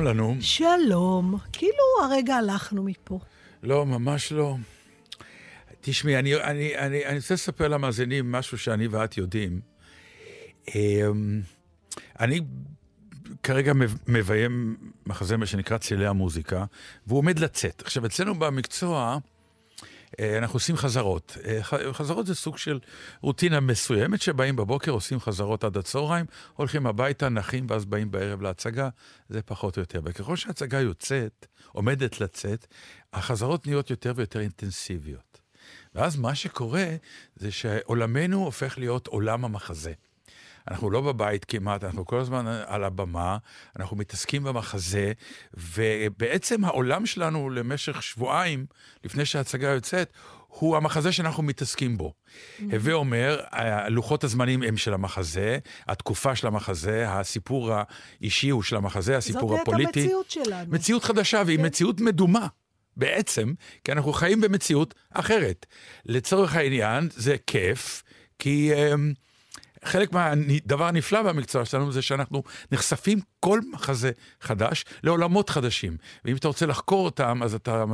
שלום לנו. שלום. כאילו הרגע הלכנו מפה. לא, ממש לא. תשמעי, אני, אני, אני, אני רוצה לספר למאזינים משהו שאני ואת יודעים. אמ, אני כרגע מביים מחזמר שנקרא צלילי המוזיקה, והוא עומד לצאת. עכשיו, אצלנו במקצוע, אנחנו עושים חזרות. אה, חזרות זה סוג של רוטינה מסוימת, שבאים בבוקר, עושים חזרות עד הצהריים, הולכים הביתה, נחים, ואז באים בערב להצגה, זה פחות או יותר. וככל שההצגה יוצאת, עומדת לצאת, החזרות נהיות יותר ויותר אינטנסיביות. ואז מה שקורה זה שעולמנו הופך להיות עולם המחזה. אנחנו לא בבית כמעט, אנחנו כל הזמן על הבמה, אנחנו מתעסקים במחזה, ובעצם העולם שלנו למשך שבועיים, לפני שההצגה יוצאת, הוא המחזה שאנחנו מתעסקים בו. Mm-hmm. הווה אומר, לוחות הזמנים הם של המחזה, התקופה של המחזה, הסיפור האישי הוא של המחזה, הסיפור הפוליטי. זאת המציאות שלנו. מציאות חדשה, והיא כן. מציאות מדומה. בעצם, כי אנחנו חיים במציאות אחרת. לצורך העניין, זה כיף, כי... Um, חלק מהדבר הנפלא במקצוע שלנו זה שאנחנו נחשפים כל מחזה חדש לעולמות חדשים. ואם אתה רוצה לחקור אותם, אז אתה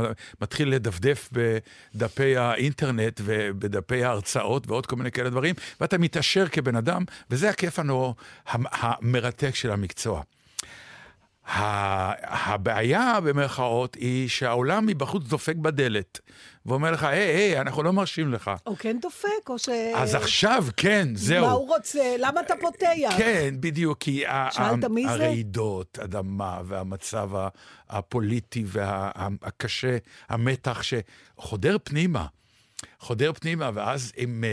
מתחיל לדפדף בדפי האינטרנט ובדפי ההרצאות ועוד כל מיני כאלה דברים, ואתה מתעשר כבן אדם, וזה הכיף הנורא המרתק של המקצוע. הבעיה, במרכאות, היא שהעולם מבחוץ דופק בדלת, ואומר לך, היי, היי, אנחנו לא מרשים לך. הוא כן דופק, או ש... אז עכשיו, כן, זהו. מה הוא רוצה? למה אתה פותח? כן, בדיוק, כי? הרעידות, אדמה, והמצב הפוליטי והקשה, המתח שחודר פנימה. חודר פנימה, ואז הם...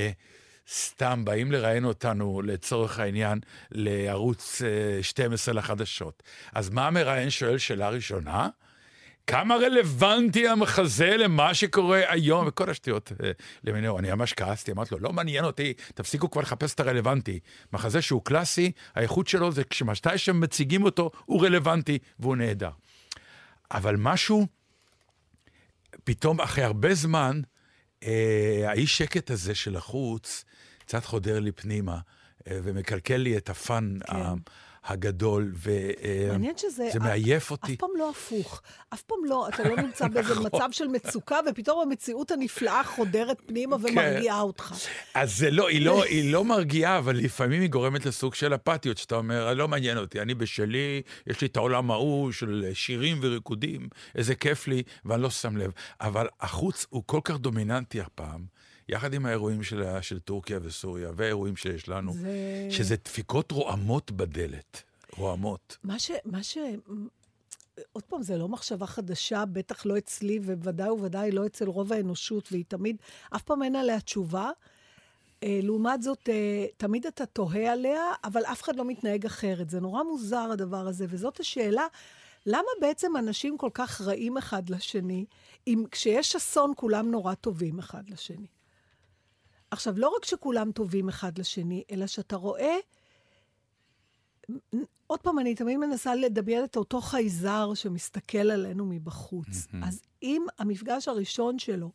סתם באים לראיין אותנו, לצורך העניין, לערוץ 12 אה, לחדשות. אז מה המראיין שואל שאלה ראשונה? כמה רלוונטי המחזה למה שקורה היום, וכל השטויות אה, למיניהו. אני ממש כעסתי, אמרתי לו, לא מעניין אותי, תפסיקו כבר לחפש את הרלוונטי. מחזה שהוא קלאסי, האיכות שלו זה כשמתי שמציגים אותו, הוא רלוונטי והוא נהדר. אבל משהו, פתאום אחרי הרבה זמן, האי שקט הזה של החוץ קצת חודר לי פנימה אה, ומקלקל לי את הפאן כן. הגדול, וזה אה, מעייף אותי. אף פעם לא הפוך. אף פעם לא, אתה לא נמצא באיזה נכון. מצב של מצוקה, ופתאום המציאות הנפלאה חודרת פנימה כן. ומרגיעה אותך. אז זה לא, היא לא, היא לא מרגיעה, אבל לפעמים היא גורמת לסוג של אפתיות, שאתה אומר, לא מעניין אותי, אני בשלי, יש לי את העולם ההוא של שירים וריקודים, איזה כיף לי, ואני לא שם לב. אבל החוץ הוא כל כך דומיננטי הפעם. יחד עם האירועים של, של טורקיה וסוריה, והאירועים שיש לנו, זה... שזה דפיקות רועמות בדלת. רועמות. מה ש... מה ש... עוד פעם, זה לא מחשבה חדשה, בטח לא אצלי, ובוודאי ובוודאי לא אצל רוב האנושות, והיא תמיד, אף פעם אין עליה תשובה. אה, לעומת זאת, אה, תמיד אתה תוהה עליה, אבל אף אחד לא מתנהג אחרת. זה נורא מוזר הדבר הזה, וזאת השאלה, למה בעצם אנשים כל כך רעים אחד לשני, אם כשיש אסון כולם נורא טובים אחד לשני? עכשיו, לא רק שכולם טובים אחד לשני, אלא שאתה רואה... עוד פעם, אני תמיד מנסה לדמיין את אותו חייזר שמסתכל עלינו מבחוץ. Mm-hmm. אז אם המפגש הראשון שלו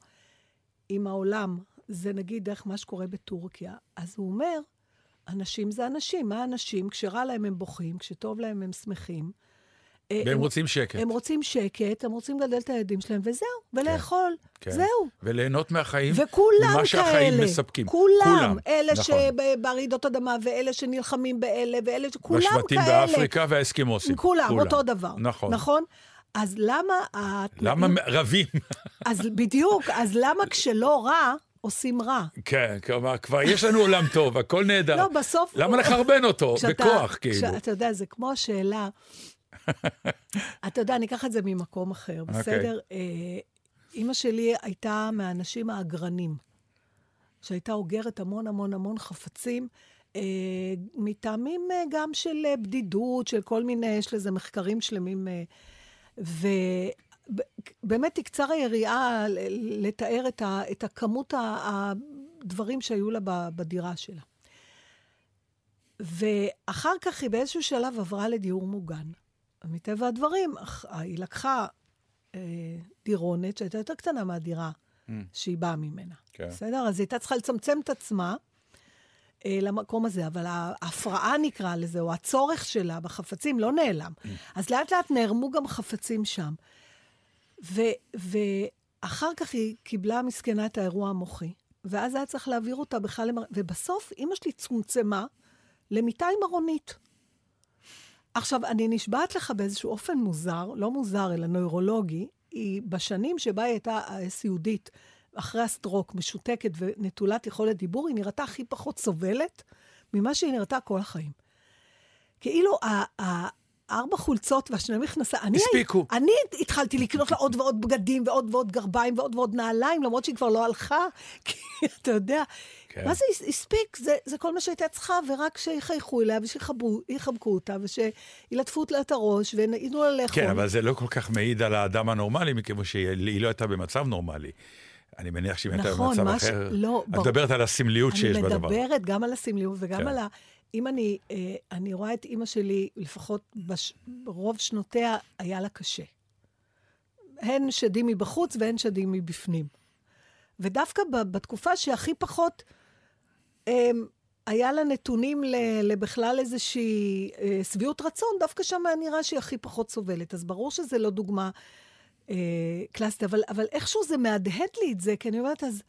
עם העולם, זה נגיד דרך מה שקורה בטורקיה, אז הוא אומר, אנשים זה אנשים. מה אנשים? כשרע להם הם בוכים, כשטוב להם הם שמחים. אה, והם רוצים שקט. הם רוצים שקט, הם רוצים לגדל את הילדים שלהם, וזהו, ולאכול, כן. זהו. וליהנות מהחיים, וכולם ממה שהחיים כאלה. מספקים. כולם. אלה נכון. שברעידות אדמה, ואלה שנלחמים באלה, ואלה. כולם כאלה. בשבטים באפריקה והאסקימוסים. כולם, אותו דבר. נכון. נכון? אז למה... התנאים- למה רבים? אז בדיוק, אז למה כשלא רע, עושים רע? כן, כלומר, כבר יש לנו עולם טוב, הכל נהדר. לא, בסוף... למה לחרבן אותו? בכוח, כאילו. אתה יודע, זה כמו השאלה, אתה יודע, אני אקח את זה ממקום אחר, אוקיי. בסדר? אה, אימא שלי הייתה מהאנשים האגרנים, שהייתה אוגרת המון המון המון חפצים, אה, מטעמים אה, גם של אה, בדידות, של כל מיני, יש לזה מחקרים שלמים. אה, ובאמת תקצר היריעה לתאר את, ה, את הכמות הדברים שהיו לה בדירה שלה. ואחר כך היא באיזשהו שלב עברה לדיור מוגן. מטבע הדברים, אך- היא לקחה אה, דירונת שהייתה יותר קטנה מהדירה שהיא באה ממנה. כן. בסדר? אז היא הייתה צריכה לצמצם את עצמה אה, למקום הזה, אבל ההפרעה נקרא לזה, או הצורך שלה בחפצים לא נעלם. אז לאט לאט נערמו גם חפצים שם. ו, ואחר כך היא קיבלה מסכנה את האירוע המוחי, ואז היה צריך להעביר אותה בכלל למר... ובסוף אימא שלי צומצמה למיטה עם ארונית. עכשיו, אני נשבעת לך באיזשהו אופן מוזר, לא מוזר, אלא נוירולוגי, היא בשנים שבה היא הייתה אה, סיעודית, אחרי הסטרוק, משותקת ונטולת יכולת דיבור, היא נראתה הכי פחות סובלת ממה שהיא נראתה כל החיים. כאילו, ארבע חולצות והשני אני, הספיקו. אני התחלתי לקנות לה עוד ועוד בגדים ועוד ועוד גרביים ועוד ועוד נעליים, למרות שהיא כבר לא הלכה, כי אתה יודע, כן. מה זה הס- הספיק? זה, זה כל מה שהייתה צריכה, ורק שיחייכו אליה ושיחבקו אותה, ושילטפו לה את הראש וייתנו לה לאכול. כן, אבל זה לא כל כך מעיד על האדם הנורמלי, מכיוון שהיא היא לא הייתה במצב נורמלי. אני מניח שאם הייתה נכון, במצב מה ש- אחר... לא, את. מדברת על הסמליות שיש אני בדבר. מדברת גם על הסמליות וגם כן. על ה... אם אני, אה, אני רואה את אימא שלי, לפחות בש, ברוב שנותיה, היה לה קשה. הן שדים מבחוץ והן שדים מבפנים. ודווקא ב, בתקופה שהכי פחות היה לה נתונים לבכלל איזושהי אה, שביעות רצון, דווקא שם היה נראה שהיא הכי פחות סובלת. אז ברור שזה לא דוגמה אה, קלאסית, אבל, אבל איכשהו זה מהדהד לי את זה, כי אני אומרת, אז...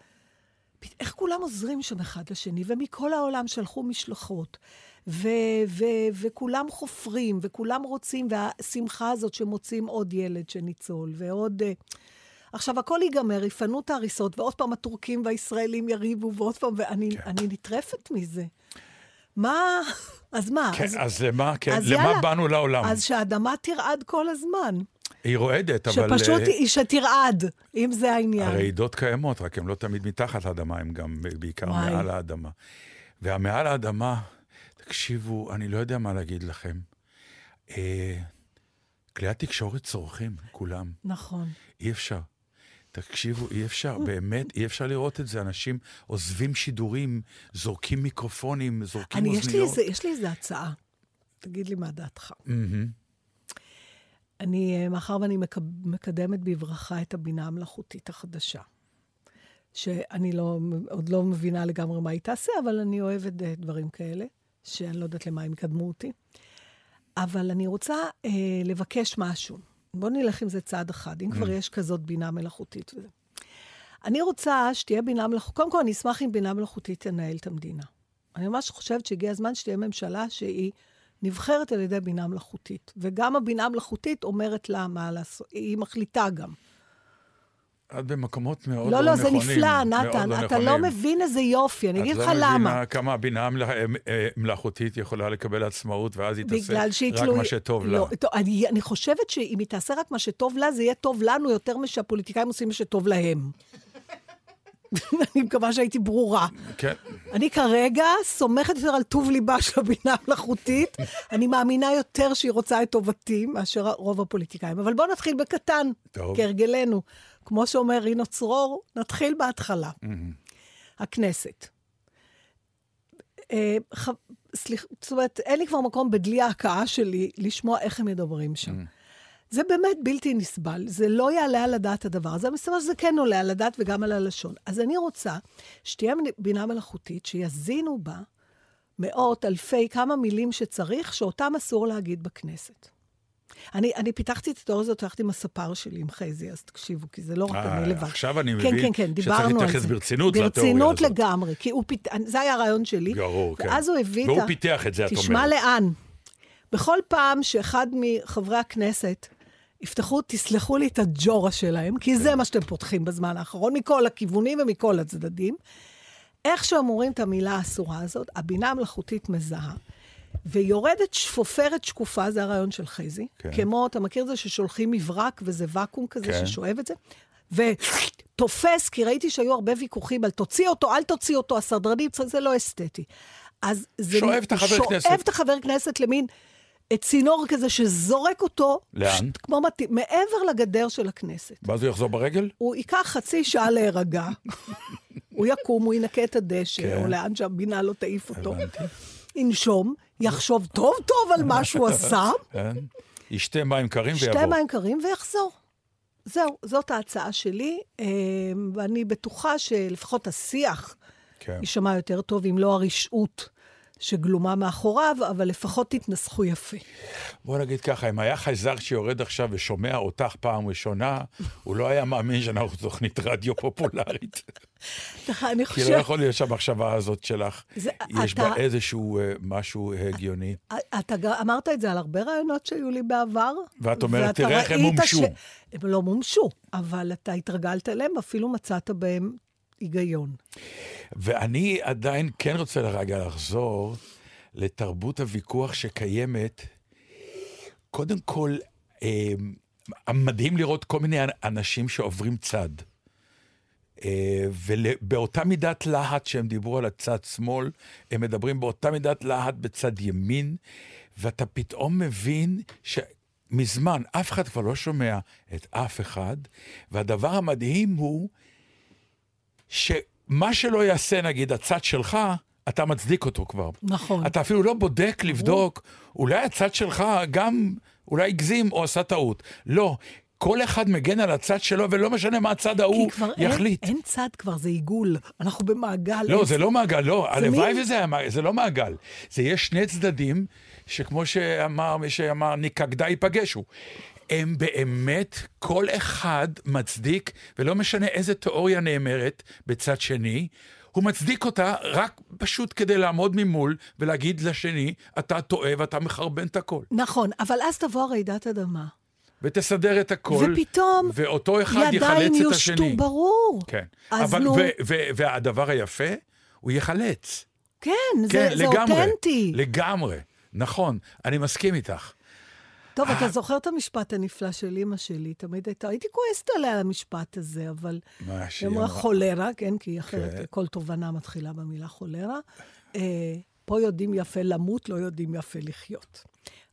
איך כולם עוזרים שם אחד לשני, ומכל העולם שלחו משלחות, ו- ו- וכולם חופרים, וכולם רוצים, והשמחה הזאת שמוצאים עוד ילד שניצול, ועוד... אה, עכשיו, הכל ייגמר, יפנו את ההריסות, ועוד פעם הטורקים והישראלים יריבו, ועוד פעם, ואני כן. נטרפת מזה. מה... אז מה? כן, אז למה, כן, אז למה יאללה. באנו לעולם? אז שהאדמה תרעד כל הזמן. היא רועדת, אבל... שפשוט אה, היא שתרעד, אם זה העניין. הרעידות קיימות, רק הן לא תמיד מתחת לאדמה, הן גם בעיקר וואי. מעל האדמה. והמעל האדמה, תקשיבו, אני לא יודע מה להגיד לכם. אה, כלי התקשורת צורכים, כולם. נכון. אי אפשר. תקשיבו, אי אפשר, באמת, אי אפשר לראות את זה. אנשים עוזבים שידורים, זורקים מיקרופונים, זורקים אני, אוזניות. יש לי, איזה, יש לי איזה הצעה. תגיד לי מה דעתך. מהמם. אני, אה, מאחר ואני מקדמת בברכה את הבינה המלאכותית החדשה, שאני לא, עוד לא מבינה לגמרי מה היא תעשה, אבל אני אוהבת אה, דברים כאלה, שאני לא יודעת למה הם יקדמו אותי. אבל אני רוצה אה, לבקש משהו. בואו נלך עם זה צעד אחד, אם כבר יש כזאת בינה מלאכותית. אני רוצה שתהיה בינה מלאכותית, קודם כל אני אשמח אם בינה מלאכותית תנהל את המדינה. אני ממש חושבת שהגיע הזמן שתהיה ממשלה שהיא נבחרת על ידי בינה מלאכותית. וגם הבינה המלאכותית אומרת לה מה לעשות, היא מחליטה גם. את במקומות מאוד לא, לא לא, זה נכונים. נפלא, מאוד נתן, לא אתה לא נכונים. מבין איזה יופי, אני אגיד לך את לא למה. מבינה כמה הבינה אה, אה, מלאכותית יכולה לקבל עצמאות, ואז היא תעשה רק תלוי... מה שטוב לה. לא, טוב, אני, אני חושבת שאם היא תעשה רק מה שטוב לה, זה יהיה טוב לנו יותר משהפוליטיקאים עושים מה שטוב להם. אני מקווה שהייתי ברורה. כן. אני כרגע סומכת יותר על טוב ליבה של הבינה המלאכותית. אני מאמינה יותר שהיא רוצה את טובתי מאשר רוב הפוליטיקאים. אבל בואו נתחיל בקטן, טוב. כהרגלנו. כמו שאומר רינו צרור, נתחיל בהתחלה. הכנסת. אה, ח- סליח, זאת אומרת, אין לי כבר מקום בדלי ההכאה שלי לשמוע איך הם מדברים שם. זה באמת בלתי נסבל, זה לא יעלה על הדעת הדבר הזה, מסתבר שזה כן עולה על הדעת וגם על הלשון. אז אני רוצה שתהיה בינה מלאכותית, שיזינו בה מאות, אלפי, כמה מילים שצריך, שאותם אסור להגיד בכנסת. אני, אני פיתחתי את התיאוריה הזאת יחד עם הספר שלי, עם חזי, אז תקשיבו, כי זה לא רק אה, אני לבד. עכשיו אני כן, מבין כן, כן, שצריך דיברנו על להתייחס. ברצינות לתיאוריה ברצינות הזאת. לגמרי, כי הוא פיתח, זה היה הרעיון שלי. ברור, כן. ואז הוא הביא את ה... והוא פיתח את זה, את תשמע אומרת. לאן. בכל פעם שאחד מחברי הכנסת יפתחו, תסלחו לי את הג'ורה שלהם, כי כן. זה מה שאתם פותחים בזמן האחרון, מכל הכיוונים ומכל הצדדים. איך שהם אומרים את המילה האסורה הזאת, הבינה המלאכותית מזהה. ויורדת שפופרת שקופה, זה הרעיון של חזי. כן. כמו, אתה מכיר את זה ששולחים מברק וזה ואקום כזה כן. ששואב את זה? ותופס, כי ראיתי שהיו הרבה ויכוחים על תוציא אותו, אל תוציא אותו, הסדרנים, זה לא אסתטי. אז זה... שואב את החבר כנסת. שואב את החבר כנסת למין אה, צינור כזה שזורק אותו... לאן? כמו מת... מעבר לגדר של הכנסת. ואז הוא יחזור ברגל? הוא ייקח חצי שעה להירגע, הוא יקום, הוא ינקה את הדשא, כן. או לאן שהבינה לא תעיף אותו. הבנתי. ינשום, יחשוב טוב טוב על מה שהוא עשה, כן. ישתה מים קרים ויבוא. ישתה מים קרים ויחזור. זהו, זאת ההצעה שלי, אה, ואני בטוחה שלפחות השיח כן. יישמע יותר טוב, אם לא הרשעות שגלומה מאחוריו, אבל לפחות תתנסחו יפה. בוא נגיד ככה, אם היה חייזר שיורד עכשיו ושומע אותך פעם ראשונה, הוא לא היה מאמין שאנחנו תוכנית רדיו פופולרית. אני כי לא חושבת... יכול להיות שהמחשבה הזאת שלך, זה- יש אתה- בה איזשהו אה, משהו הגיוני. אתה ג- אמרת את זה על הרבה רעיונות שהיו לי בעבר. ואת אומרת, תראה איך הם מומשו. הם לא מומשו, אבל אתה התרגלת אליהם, ואפילו מצאת בהם היגיון. ואני עדיין כן רוצה לרגע לחזור לתרבות הוויכוח שקיימת. קודם כל, אה, מדהים לראות כל מיני אנשים שעוברים צד. אה, ובאותה מידת להט שהם דיברו על הצד שמאל, הם מדברים באותה מידת להט בצד ימין, ואתה פתאום מבין שמזמן אף אחד כבר לא שומע את אף אחד, והדבר המדהים הוא שמה שלא יעשה, נגיד, הצד שלך, אתה מצדיק אותו כבר. נכון. אתה אפילו לא בודק, לבדוק, אולי הצד שלך גם, אולי הגזים או עשה טעות. לא, כל אחד מגן על הצד שלו, ולא משנה מה הצד ההוא כי כבר אין, יחליט. אין צד כבר, זה עיגול. אנחנו במעגל. לא, אין זה. לא מעגל, לא, הלוואי וזה היה מעגל, זה לא מעגל. זה יש שני צדדים, שכמו שאמר מי שאמר, ניקגדה ייפגשו. הם באמת, כל אחד מצדיק, ולא משנה איזה תיאוריה נאמרת בצד שני, הוא מצדיק אותה רק פשוט כדי לעמוד ממול ולהגיד לשני, אתה טועה ואתה מחרבן את הכל. נכון, אבל אז תבוא רעידת אדמה. ותסדר את הכל, ופתאום ואותו אחד ידיים יחלץ את יושטו, השני. ברור. כן. אז אבל, נו, ו- ו- והדבר היפה, הוא יחלץ. כן, כן, זה, זה לגמרי. אותנטי. לגמרי, נכון, אני מסכים איתך. טוב. אתה זוכר את המשפט הנפלא של אימא שלי, תמיד הייתה, הייתי כועסת עליה על המשפט הזה, אבל... מה היא שהיא אמרה אמרה. חולרה, כן, כי אחרת כן. כל תובנה מתחילה במילה חולרה. אה, פה יודעים יפה למות, לא יודעים יפה לחיות.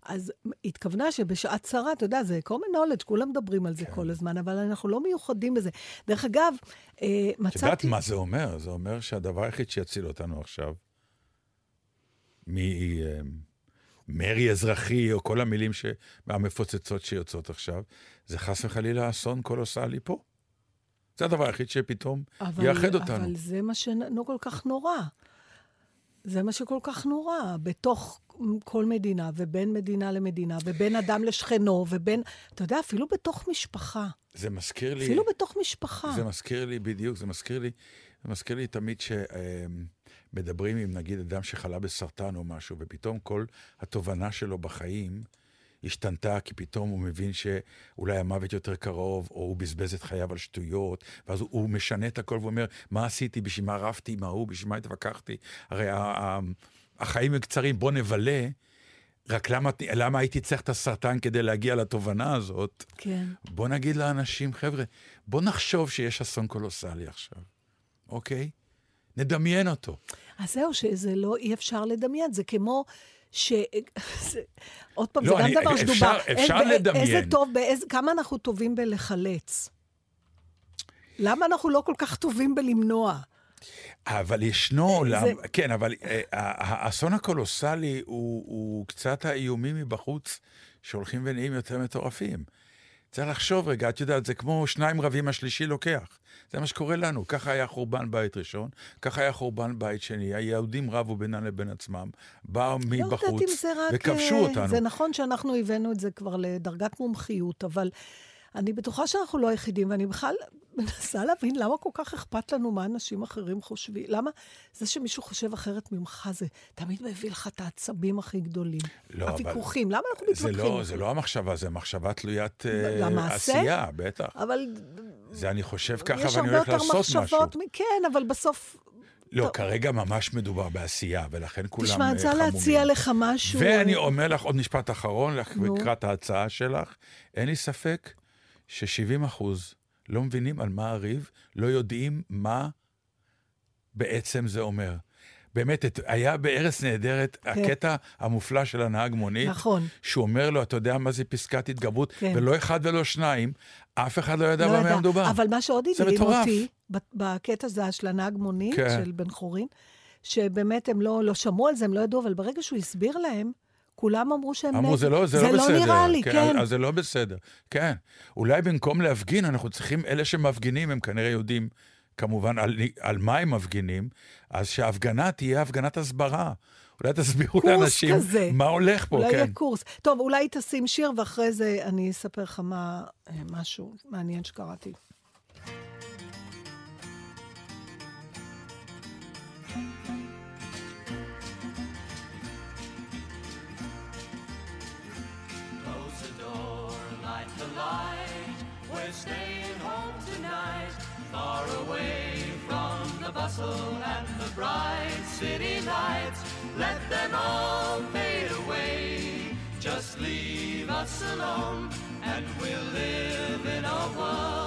אז התכוונה שבשעת צרה, אתה יודע, זה common knowledge, כולם מדברים על זה כן. כל הזמן, אבל אנחנו לא מיוחדים בזה. דרך אגב, אה, את יודעת מצאתי... מה זה אומר? זה אומר שהדבר היחיד שיציל אותנו עכשיו, ממרי אזרחי, או כל המילים ש... המפוצצות שיוצאות עכשיו, זה חס וחלילה אסון קולוסלי פה. זה הדבר היחיד שפתאום אבל, יאחד אותנו. אבל זה מה שלא כל כך נורא. זה מה שכל כך נורא, בתוך כל מדינה, ובין מדינה למדינה, ובין אדם לשכנו, ובין, אתה יודע, אפילו בתוך משפחה. זה מזכיר לי... אפילו בתוך משפחה. זה מזכיר לי, בדיוק, זה מזכיר לי, זה מזכיר לי תמיד שמדברים עם נגיד אדם שחלה בסרטן או משהו, ופתאום כל התובנה שלו בחיים השתנתה, כי פתאום הוא מבין שאולי המוות יותר קרוב, או הוא בזבז את חייו על שטויות, ואז הוא, הוא משנה את הכל ואומר, מה עשיתי, בשביל מה רבתי עם ההוא, בשביל מה התווכחתי? הרי החיים הם קצרים, בוא נבלה. רק למה, למה הייתי צריך את הסרטן כדי להגיע לתובנה הזאת? כן. בוא נגיד לאנשים, חבר'ה, בוא נחשוב שיש אסון קולוסלי עכשיו, אוקיי? נדמיין אותו. אז זהו, שזה לא, אי אפשר לדמיין, זה כמו ש... זה, עוד פעם, לא, זה גם אני- דבר אפשר- שדובר. אפשר אין- לדמיין. איזה טוב, באיזה, כמה אנחנו טובים בלחלץ? למה אנחנו לא כל כך טובים בלמנוע? אבל ישנו עולם, זה- כן, אבל אה, האסון הקולוסלי הוא, הוא קצת האיומים מבחוץ שהולכים ונהיים יותר מטורפים. צריך לחשוב רגע, את יודעת, זה כמו שניים רבים, השלישי לוקח. זה מה שקורה לנו. ככה היה חורבן בית ראשון, ככה היה חורבן בית שני. היהודים רבו בינם לבין עצמם, באו לא מבחוץ, רק... וכבשו אה, אותנו. זה נכון שאנחנו הבאנו את זה כבר לדרגת מומחיות, אבל אני בטוחה שאנחנו לא היחידים, ואני בכלל מנסה להבין למה כל כך אכפת לנו מה אנשים אחרים חושבים. למה זה שמישהו חושב אחרת ממך, זה תמיד מביא לך את העצבים הכי גדולים. לא, אבל- הוויכוחים, למה אנחנו זה מתווכחים? לא, זה לא המחשבה, זה מחשבה תלוית אה, למעשה? עשייה, בטח. אבל זה אני חושב ככה יש ואני הרבה הולך יותר לעשות משהו. מחשבות, מ- כן, אבל בסוף... לא, טוב. כרגע ממש מדובר בעשייה, ולכן כולם תשמע, אה, אני רוצה חמומים. להציע לך משהו. ואני אומר לך עוד משפט אחרון. לקראת ההצעה שלך, אין לי ספק ש-70 אחוז לא מבינים על מה הריב, לא יודעים מה בעצם זה אומר. באמת, את- היה בארץ נהדרת הקטע המופלא של הנהג מונית, נכון. שהוא אומר לו, אתה יודע מה זה פסקת התגברות? כן. ולא אחד ולא שניים, אף אחד לא ידע לא במה. מדובר. אבל מה שעוד הדהים. אותי, בקטע הזה של הנהג מונית, כן. של בן חורין, שבאמת הם לא, לא שמעו על זה, הם לא ידעו, אבל ברגע שהוא הסביר להם, כולם אמרו שהם אמרו, נגד. זה לא, זה לא בסדר. נראה לי, כן. אז, אז זה לא בסדר. כן. אולי במקום להפגין, אנחנו צריכים, אלה שמפגינים, הם כנראה יודעים, כמובן, על, על מה הם מפגינים, אז שההפגנה תהיה הפגנת הסברה. אולי תסבירו לאנשים כזה. מה הולך פה, אולי כן. יהיה קורס. טוב, אולי תשים שיר, ואחרי זה אני אספר לך מה, אה, משהו מעניין שקראתי. The bustle and the bright city lights. Let them all fade away. Just leave us alone, and we'll live in a world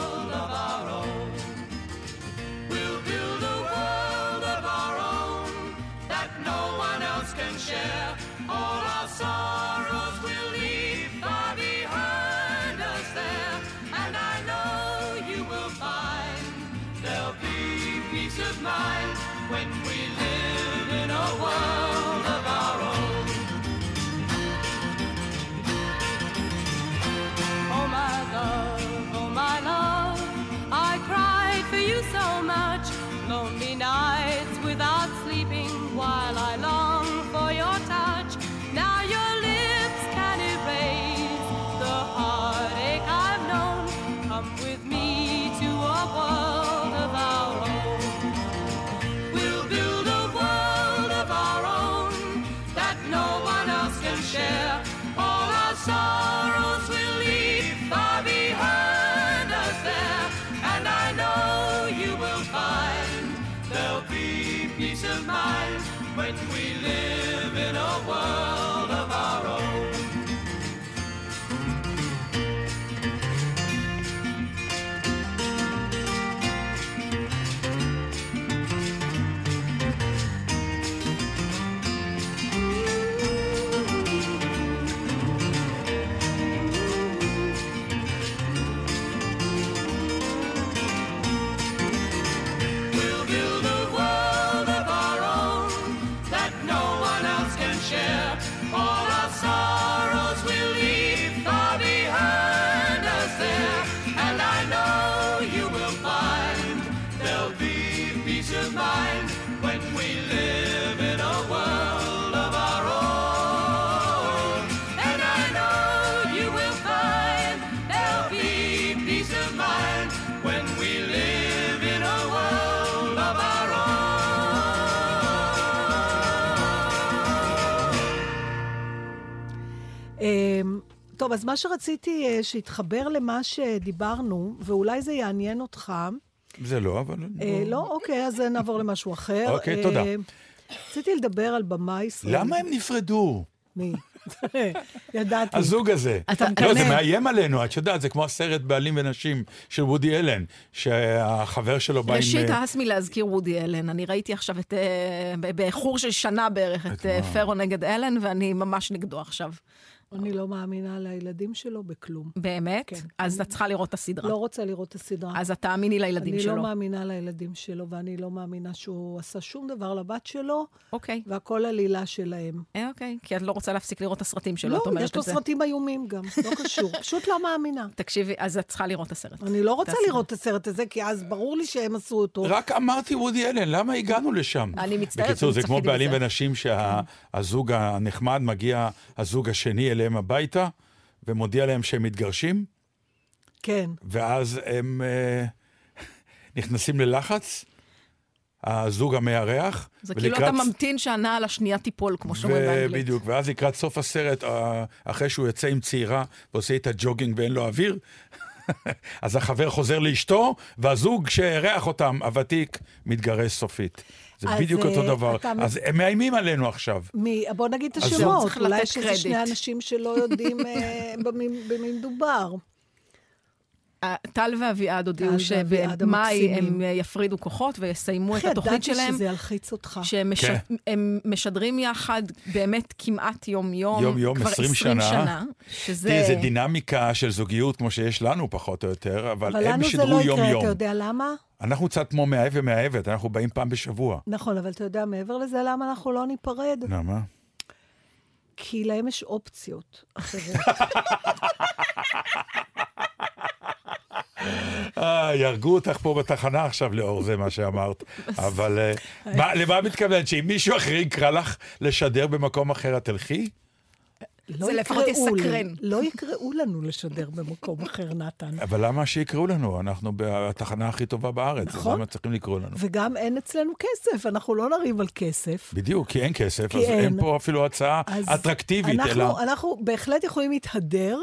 אז מה שרציתי אה, שיתחבר למה שדיברנו, ואולי זה יעניין אותך, זה לא, אבל... אה, לא, אוקיי, אז נעבור למשהו אחר. אוקיי, אה, תודה. רציתי לדבר על במה ישראלית. למה הם נפרדו? מי? ידעתי. הזוג הזה. אתה לא, מקנא. זה מאיים עלינו, את יודעת, זה כמו הסרט בעלים ונשים של וודי אלן, שהחבר שלו בא עם... ראשית, אה, הס מלהזכיר וודי אלן. אני ראיתי עכשיו את, אה, באיחור של שנה בערך, את אה? פרו נגד אלן, ואני ממש נגדו עכשיו. אני לא מאמינה לילדים שלו בכלום. באמת? כן. אז את צריכה לראות את הסדרה. לא רוצה לראות את הסדרה. אז את תאמיני לילדים אני שלו. לא מאמינה לילדים שלו, ואני לא מאמינה שהוא עשה שום דבר לבת שלו, אוקיי. והכל עלילה שלהם. אה, אוקיי. כי את לא רוצה להפסיק לראות את הסרטים שלו, לא, את אומרת יש לו את זה. סרטים איומים גם, לא קשור. פשוט לא מאמינה. תקשיבי, אז את צריכה לראות את הסרט. אני לא רוצה. לראות את הסרט הזה, כי אז ברור לי שהם עשו אותו. רק אמרתי וודי אלן, למה הגענו לשם? אני מצטערת, בקיצור, זה כמו בעלים. ונשים שהזוג הנחמד מגיע, הזוג השני אליהם הביתה, ומודיע להם שהם מתגרשים, כן. ואז הם אה, נכנסים ללחץ, הזוג המארח. זה כאילו אתה ממתין שהנעל השנייה תיפול, כמו שאומרים באנגלית. בדיוק, ואז לקראת סוף הסרט, אה, אחרי שהוא יוצא עם צעירה ועושה איתה ג'וגינג ואין לו אוויר, אז החבר חוזר לאשתו, והזוג שאירח אותם, הוותיק, מתגרש סופית. זה אז, בדיוק אותו אה, דבר. אתה- אז הם מאיימים עלינו עכשיו. מי, בוא נגיד את השמות, צריך אולי יש איזה קרדיט. שני אנשים שלא יודעים אה, במי מדובר. טל ואביעד הודיעו שבמאי הם יפרידו כוחות ויסיימו את איך התוכנית ידעתי שלהם. שזה ילחיץ אותך. שהם מש... כן. משדרים יחד באמת כמעט יום-יום. יום-יום, כבר 20 20 שנה. שנה. שזה... תראי, זה דינמיקה של זוגיות כמו שיש לנו פחות או יותר, אבל, אבל הם לנו זה שידרו לא יקרה, יום-יום. אתה יודע למה? אנחנו קצת כמו מאהב ומאהבת, אנחנו באים פעם בשבוע. נכון, אבל אתה יודע מעבר לזה למה אנחנו לא ניפרד? למה? כי להם יש אופציות אחרות. אה, יהרגו אותך פה בתחנה עכשיו לאור זה מה שאמרת. אבל אה, מה- למה את מתכוונת? שאם מישהו אחר יקרא לך לשדר במקום אחר, את תלכי? לא זה לפחות יסקרן. לא יקראו לנו לשדר במקום אחר, נתן. אבל למה שיקראו לנו? אנחנו בתחנה הכי טובה בארץ. אז נכון. למה צריכים לקרוא לנו? וגם אין אצלנו כסף, אנחנו לא נריב על כסף. בדיוק, כי אין כסף, כי אז אין אין. פה אפילו הצעה אז אטרקטיבית, אנחנו, אלא... אנחנו בהחלט יכולים להתהדר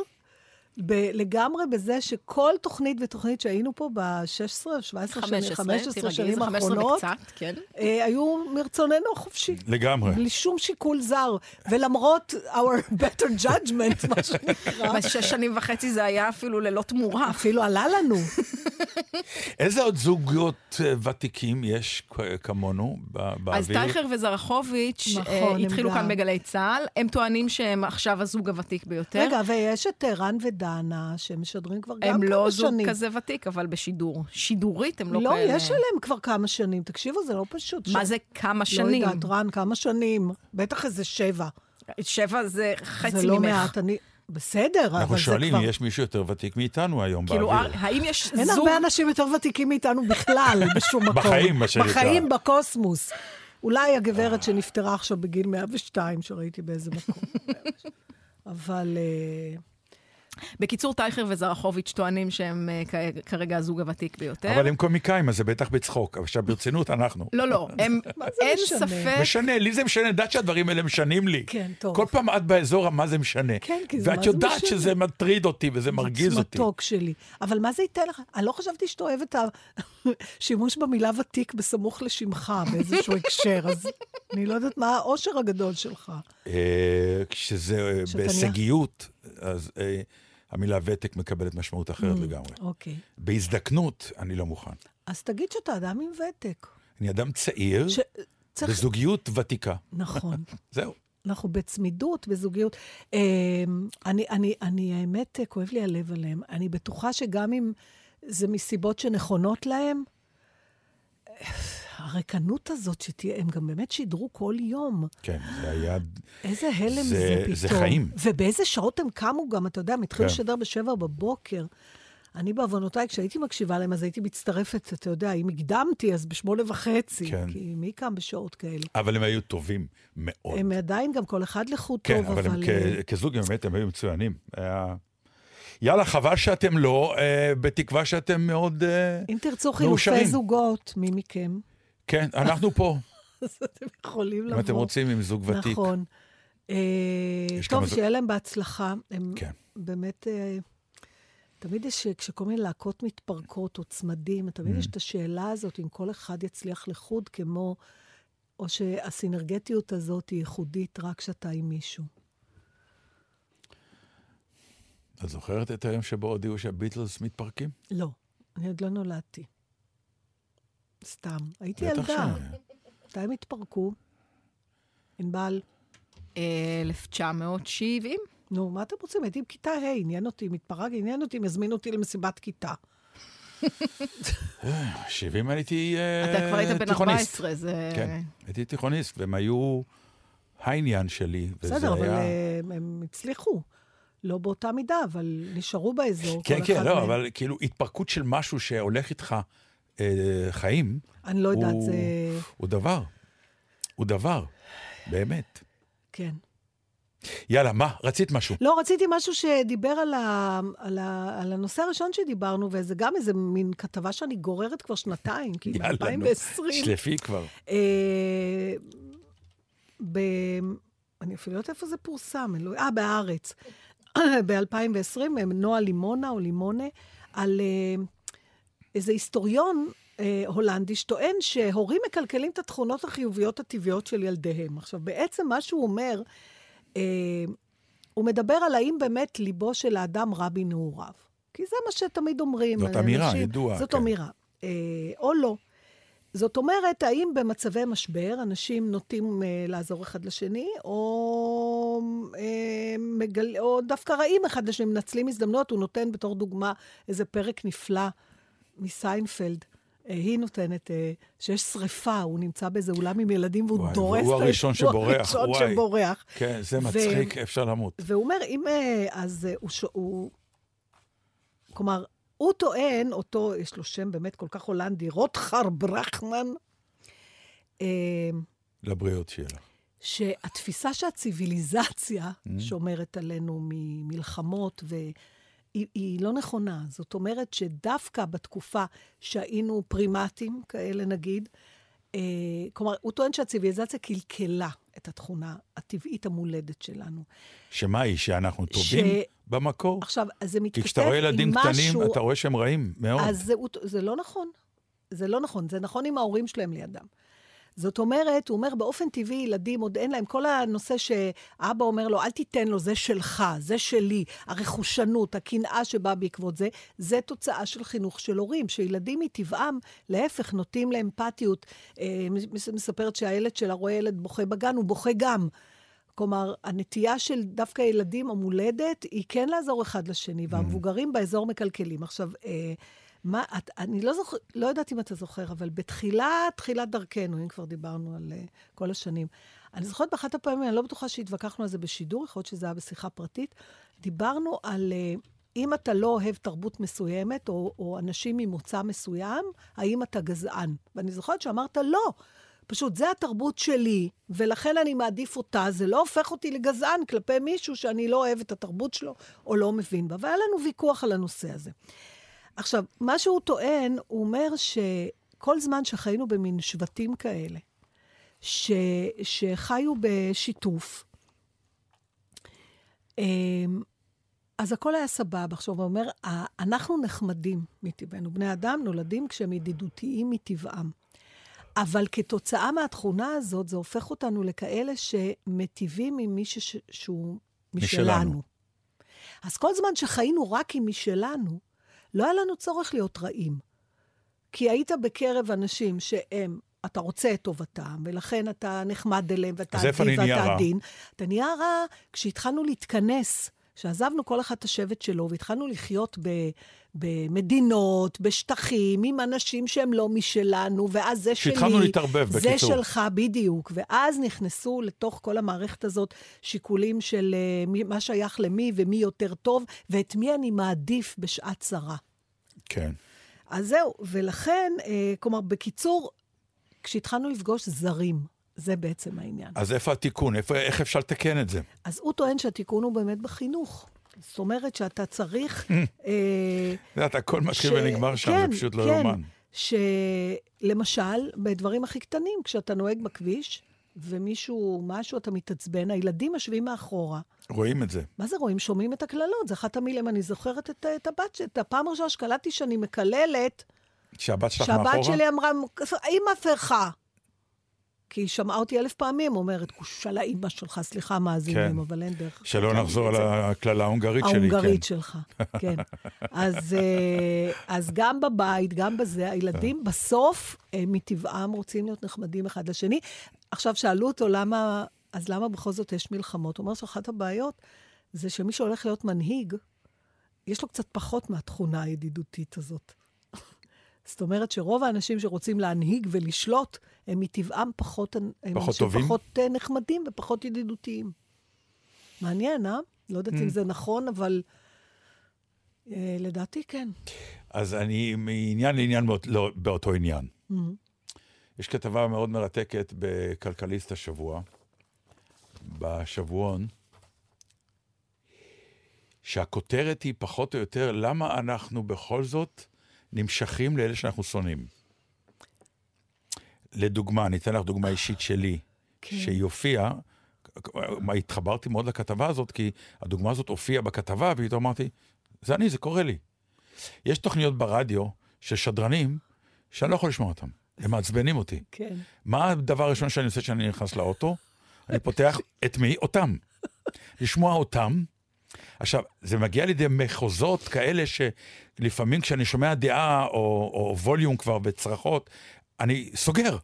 ב- לגמרי בזה שכל תוכנית ותוכנית שהיינו פה ב-16 או 17 שנים, 15 תירגעי, שנים זה 15 האחרונות, כן. אה, היו מרצוננו החופשי. לגמרי. בלי שום שיקול זר, ולמרות our better judgment, מה שנקרא, בשש שנים וחצי זה היה אפילו ללא תמורה. אפילו עלה לנו. איזה עוד זוגות אה, ותיקים יש כמונו ב- אז באוויר? טייכר וזרחוביץ' נכון, אה, הם התחילו גם. כאן בגלי צה"ל. הם טוענים שהם עכשיו הזוג הוותיק ביותר. רגע, ויש את רן ודנה, שהם משדרים כבר גם הם כמה לא זוג שנים. כזה ותיק, אבל בשידור. שידורית הם לא, לא, כאלה. יש עליהם כבר כמה שנים. תקשיבו, זה לא פשוט. מה ש- זה כמה לא שנים? יודעת, רן, כמה שנים? בטח איזה שבע. שבע זה חצי זה לא ממך. מעט, אני... בסדר, אבל זה אנחנו כבר... שואלים, יש מישהו יותר ותיק מאיתנו היום כאילו, באוויר? האם יש אין זוג... הרבה אנשים יותר ותיקים מאיתנו בכלל, בשום מקום. בחיים, מה שנקרא. בחיים, בקוסמוס. אולי הגברת שנפטרה עכשיו בגיל 102, שראיתי באיזה מקום. אבל... אה, בקיצור, טייכר וזרחוביץ' טוענים שהם כ- כרגע הזוג הוותיק ביותר. אבל הם קומיקאים, אז זה בטח בצחוק. עכשיו ברצינות, אנחנו. לא, לא, הם... מה זה אין משנה? ספק... משנה, לי זה משנה, יודעת שהדברים האלה משנים לי. כן, טוב. כל פעם את באזור, מה זה משנה. כן, כי זה- מה ואת זה יודעת משנה? שזה מטריד אותי וזה מרגיז אותי. מתוק שלי. אבל מה זה ייתן לך? אני לא חשבתי שאתה אוהב את השימוש במילה ותיק בסמוך לשמך באיזשהו הקשר, אז אני לא יודעת מה האושר הגדול שלך. אה, כשזה אה, בהישגיות, אז אה, המילה ותק מקבלת משמעות אחרת לגמרי. אוקיי. בהזדקנות, אני לא מוכן. אז תגיד שאתה אדם עם ותק. אני אדם צעיר. בזוגיות ותיקה. נכון. זהו. אנחנו בצמידות, בזוגיות. אני, אני, אני, האמת, כואב לי הלב עליהם. אני בטוחה שגם אם זה מסיבות שנכונות להם, הריקנות הזאת שתהיה, הם גם באמת שידרו כל יום. כן, זה היה... איזה הלם זה- זה, פתאום. זה חיים. ובאיזה שעות הם קמו גם, אתה יודע, הם התחילו כן. לשדר בשבע בבוקר. אני בעוונותיי, כשהייתי מקשיבה להם, אז הייתי מצטרפת, אתה יודע, אם הקדמתי, אז בשמונה וחצי. כן. כי מי קם בשעות כאלה? אבל הם היו טובים מאוד. הם עדיין גם כל אחד לחוד כן, טוב, אבל אבל... הם אה, כ- כזוג, באמת, הם היו מצוינים. היה... יאללה, חבל שאתם לא, אה, בתקווה שאתם מאוד... אה, אם תרצו חילופי מאושרים. זוגות, מי מכם? כן, אנחנו פה, אז אתם יכולים לבוא. אם אתם רוצים עם זוג ותיק. נכון. אה, טוב, כמה שיהיה להם בהצלחה. הם כן. באמת... אה, תמיד יש, כשכל מיני להקות מתפרקות או צמדים, תמיד Mm. יש את השאלה הזאת, אם כל אחד יצליח לחוד כמו, או שהסינרגטיות הזאת היא ייחודית רק כשאתה עם מישהו. את זוכרת את היום שבו הודיעו שהביטלס מתפרקים? לא, אני עוד לא נולדתי. סתם. הייתי ילדה. מתי הם התפרקו? ענבל? אה, 1970? נו, מה אתם רוצים? הייתי בכיתה ה', עניין אותי, מתפרק, עניין אותי, מזמין אותי למסיבת כיתה. 70 הייתי אה, אתה כבר היית בן תיכוניסט. 14, זה... כן, הייתי תיכוניסט, והם היו העניין שלי, וזה בסדר, אבל היה... אה, הם הצליחו. לא באותה מידה, אבל נשארו באזור. כן, כן, לא, מהם. אבל כאילו התפרקות של משהו שהולך איתך אה, חיים, אני לא יודעת, הוא- זה... הוא דבר. הוא דבר, באמת. כן. יאללה, מה? רצית משהו. לא, רציתי משהו שדיבר על, ה, על, ה, על הנושא הראשון שדיברנו, וזה גם איזה מין כתבה שאני גוררת כבר שנתיים, כי יאללה, נו. ב-2020. שלפי כבר. אה, ב... אני אפילו לא יודעת איפה זה פורסם, לא... אה, בהארץ. ב-2020, נועה לימונה או לימונה, על אה, איזה היסטוריון אה, הולנדי שטוען שהורים מקלקלים את התכונות החיוביות הטבעיות של ילדיהם. עכשיו, בעצם מה שהוא אומר, אה, הוא מדבר על האם באמת ליבו של האדם רע בנעוריו. כי זה מה שתמיד אומרים. זאת אמירה ידועה, זאת כן. אמירה. אה, או לא. זאת אומרת, האם במצבי משבר אנשים נוטים אה, לעזור אחד לשני, או, אה, מגל... או דווקא רעים אחד לשני, מנצלים הזדמנויות? הוא נותן בתור דוגמה איזה פרק נפלא מסיינפלד. אה, היא נותנת, אה, שיש שריפה, הוא נמצא באיזה אולם עם ילדים והוא וואי, דורס והוא את ה- הראשון הוא שבורח, הראשון וואי. שבורח. כן, זה ו- מצחיק, אפשר למות. והוא אומר, אם... אה, אז הוא, ש... הוא... כלומר, הוא טוען, אותו, יש לו שם באמת כל כך הולנדי, רוטחר ברכמן, אה, לבריאות לך. שהתפיסה שהציוויליזציה שומרת עלינו ממלחמות, והיא היא לא נכונה. זאת אומרת שדווקא בתקופה שהיינו פרימטים, כאלה נגיד, אה, כלומר, הוא טוען שהציוויליזציה קלקלה את התכונה הטבעית המולדת שלנו. שמה היא, שאנחנו טובים ש- במקור? עכשיו, אז זה מתכתב כי כשאתה רואה ילדים עם קטנים, משהו... אתה רואה שהם רעים מאוד. אז זה, זה לא נכון. זה לא נכון. זה נכון עם ההורים שלהם לידם. זאת אומרת, הוא אומר, באופן טבעי, ילדים עוד אין להם, כל הנושא שאבא אומר לו, אל תיתן לו, זה שלך, זה שלי, הרכושנות, הקנאה שבאה בעקבות זה, זה תוצאה של חינוך של הורים, שילדים מטבעם, להפך, נוטים לאמפתיות. אה, מס- מספרת שהילד שלה רואה ילד בוכה בגן, הוא בוכה גם. כלומר, הנטייה של דווקא ילדים המולדת היא כן לעזור אחד לשני, והמבוגרים באזור מקלקלים. עכשיו, אה, מה, את, אני לא, זוכ, לא יודעת אם אתה זוכר, אבל בתחילת, תחילת דרכנו, אם כבר דיברנו על uh, כל השנים, אני זוכרת באחת הפעמים, אני לא בטוחה שהתווכחנו על זה בשידור, יכול להיות שזה היה בשיחה פרטית, דיברנו על uh, אם אתה לא אוהב תרבות מסוימת, או, או אנשים ממוצא מסוים, האם אתה גזען? ואני זוכרת שאמרת, לא. פשוט, זה התרבות שלי, ולכן אני מעדיף אותה. זה לא הופך אותי לגזען כלפי מישהו שאני לא אוהב את התרבות שלו או לא מבין בה. והיה לנו ויכוח על הנושא הזה. עכשיו, מה שהוא טוען, הוא אומר שכל זמן שחיינו במין שבטים כאלה, ש, שחיו בשיתוף, אמ, אז הכל היה סבבה. עכשיו, הוא אומר, "ה- אנחנו נחמדים מטבענו. בני אדם נולדים כשהם ידידותיים מטבעם. אבל כתוצאה מהתכונה הזאת, זה הופך אותנו לכאלה שמטיבים עם מישהו שהוא משלנו. משלנו. אז כל זמן שחיינו רק עם משלנו, לא היה לנו צורך להיות רעים. כי היית בקרב אנשים שהם, אתה רוצה את טובתם, ולכן אתה נחמד אליהם, ואתה נהיה ואתה? עדין. אתה נהיה רע כשהתחלנו להתכנס, שעזבנו כל אחד את השבט שלו, והתחלנו לחיות ב, במדינות, בשטחים, עם אנשים שהם לא משלנו, ואז זה שלי. שהתחלנו להתערבב, זה בקיצור. שלך, בדיוק. ואז נכנסו לתוך כל המערכת הזאת שיקולים של uh, מי, מה שייך למי ומי יותר טוב, ואת מי אני מעדיף בשעת צרה. כן. אז זהו, ולכן, אה, כלומר, בקיצור, כשהתחלנו לפגוש זרים, זה בעצם העניין. אז איפה התיקון? איפה, איך אפשר לתקן את זה? אז הוא טוען שהתיקון הוא באמת בחינוך. זאת אומרת שאתה צריך... אה, את יודעת, הכל מתחיל ונגמר שם, כן, זה פשוט לא כן, יאומן. שלמשל, בדברים הכי קטנים, כשאתה נוהג בכביש, ומישהו, משהו, אתה מתעצבן, הילדים יושבים מאחורה. רואים את זה. מה זה רואים? שומעים את הקללות. זה אחת המילים, אני זוכרת את, את הבת את הפעם הראשונה שקלטתי שאני מקללת, שהבת שלך שהבת מאחורה? שלי אמרה, אימא פרחה. כי היא שמעה אותי אלף פעמים אומרת, כושל האימא שלך, סליחה, מאזינים, כן. אבל אין דרך. שלא נחזור על הקללה ההונגרית שלי, כן. ההונגרית שלך, כן. אז, אה, אז גם בבית, גם בזה, הילדים בסוף, אה, מטבעם רוצים להיות נחמדים אחד לשני. עכשיו, שאלו אותו למה, אז למה בכל זאת יש מלחמות? הוא אומר שאחת הבעיות זה שמי שהולך להיות מנהיג, יש לו קצת פחות מהתכונה הידידותית הזאת. זאת אומרת שרוב האנשים שרוצים להנהיג ולשלוט, הם מטבעם פחות, פחות טובים? פחות אה, נחמדים ופחות ידידותיים. מעניין, אה? לא יודעת Mm. אם זה נכון, אבל אה, לדעתי כן. אז אני מעניין לעניין באות- לא, באותו עניין. Mm. יש כתבה מאוד מרתקת בכלכליסט השבוע, בשבועון, שהכותרת היא פחות או יותר, למה אנחנו בכל זאת נמשכים לאלה שאנחנו שונאים. לדוגמה, אני אתן לך דוגמה אישית שלי, כן. שהיא הופיעה, התחברתי מאוד לכתבה הזאת, כי הדוגמה הזאת הופיעה בכתבה, ופתאום אמרתי, זה אני, זה קורה לי. יש תוכניות ברדיו של שדרנים שאני לא יכול לשמוע אותם, הם מעצבנים אותי. כן. מה הדבר הראשון שאני עושה כשאני נכנס לאוטו? אני פותח את מי? אותם. לשמוע אותם. עכשיו, זה מגיע לידי מחוזות כאלה שלפעמים כשאני שומע דעה או, או ווליום כבר בצרחות, אני סוגר,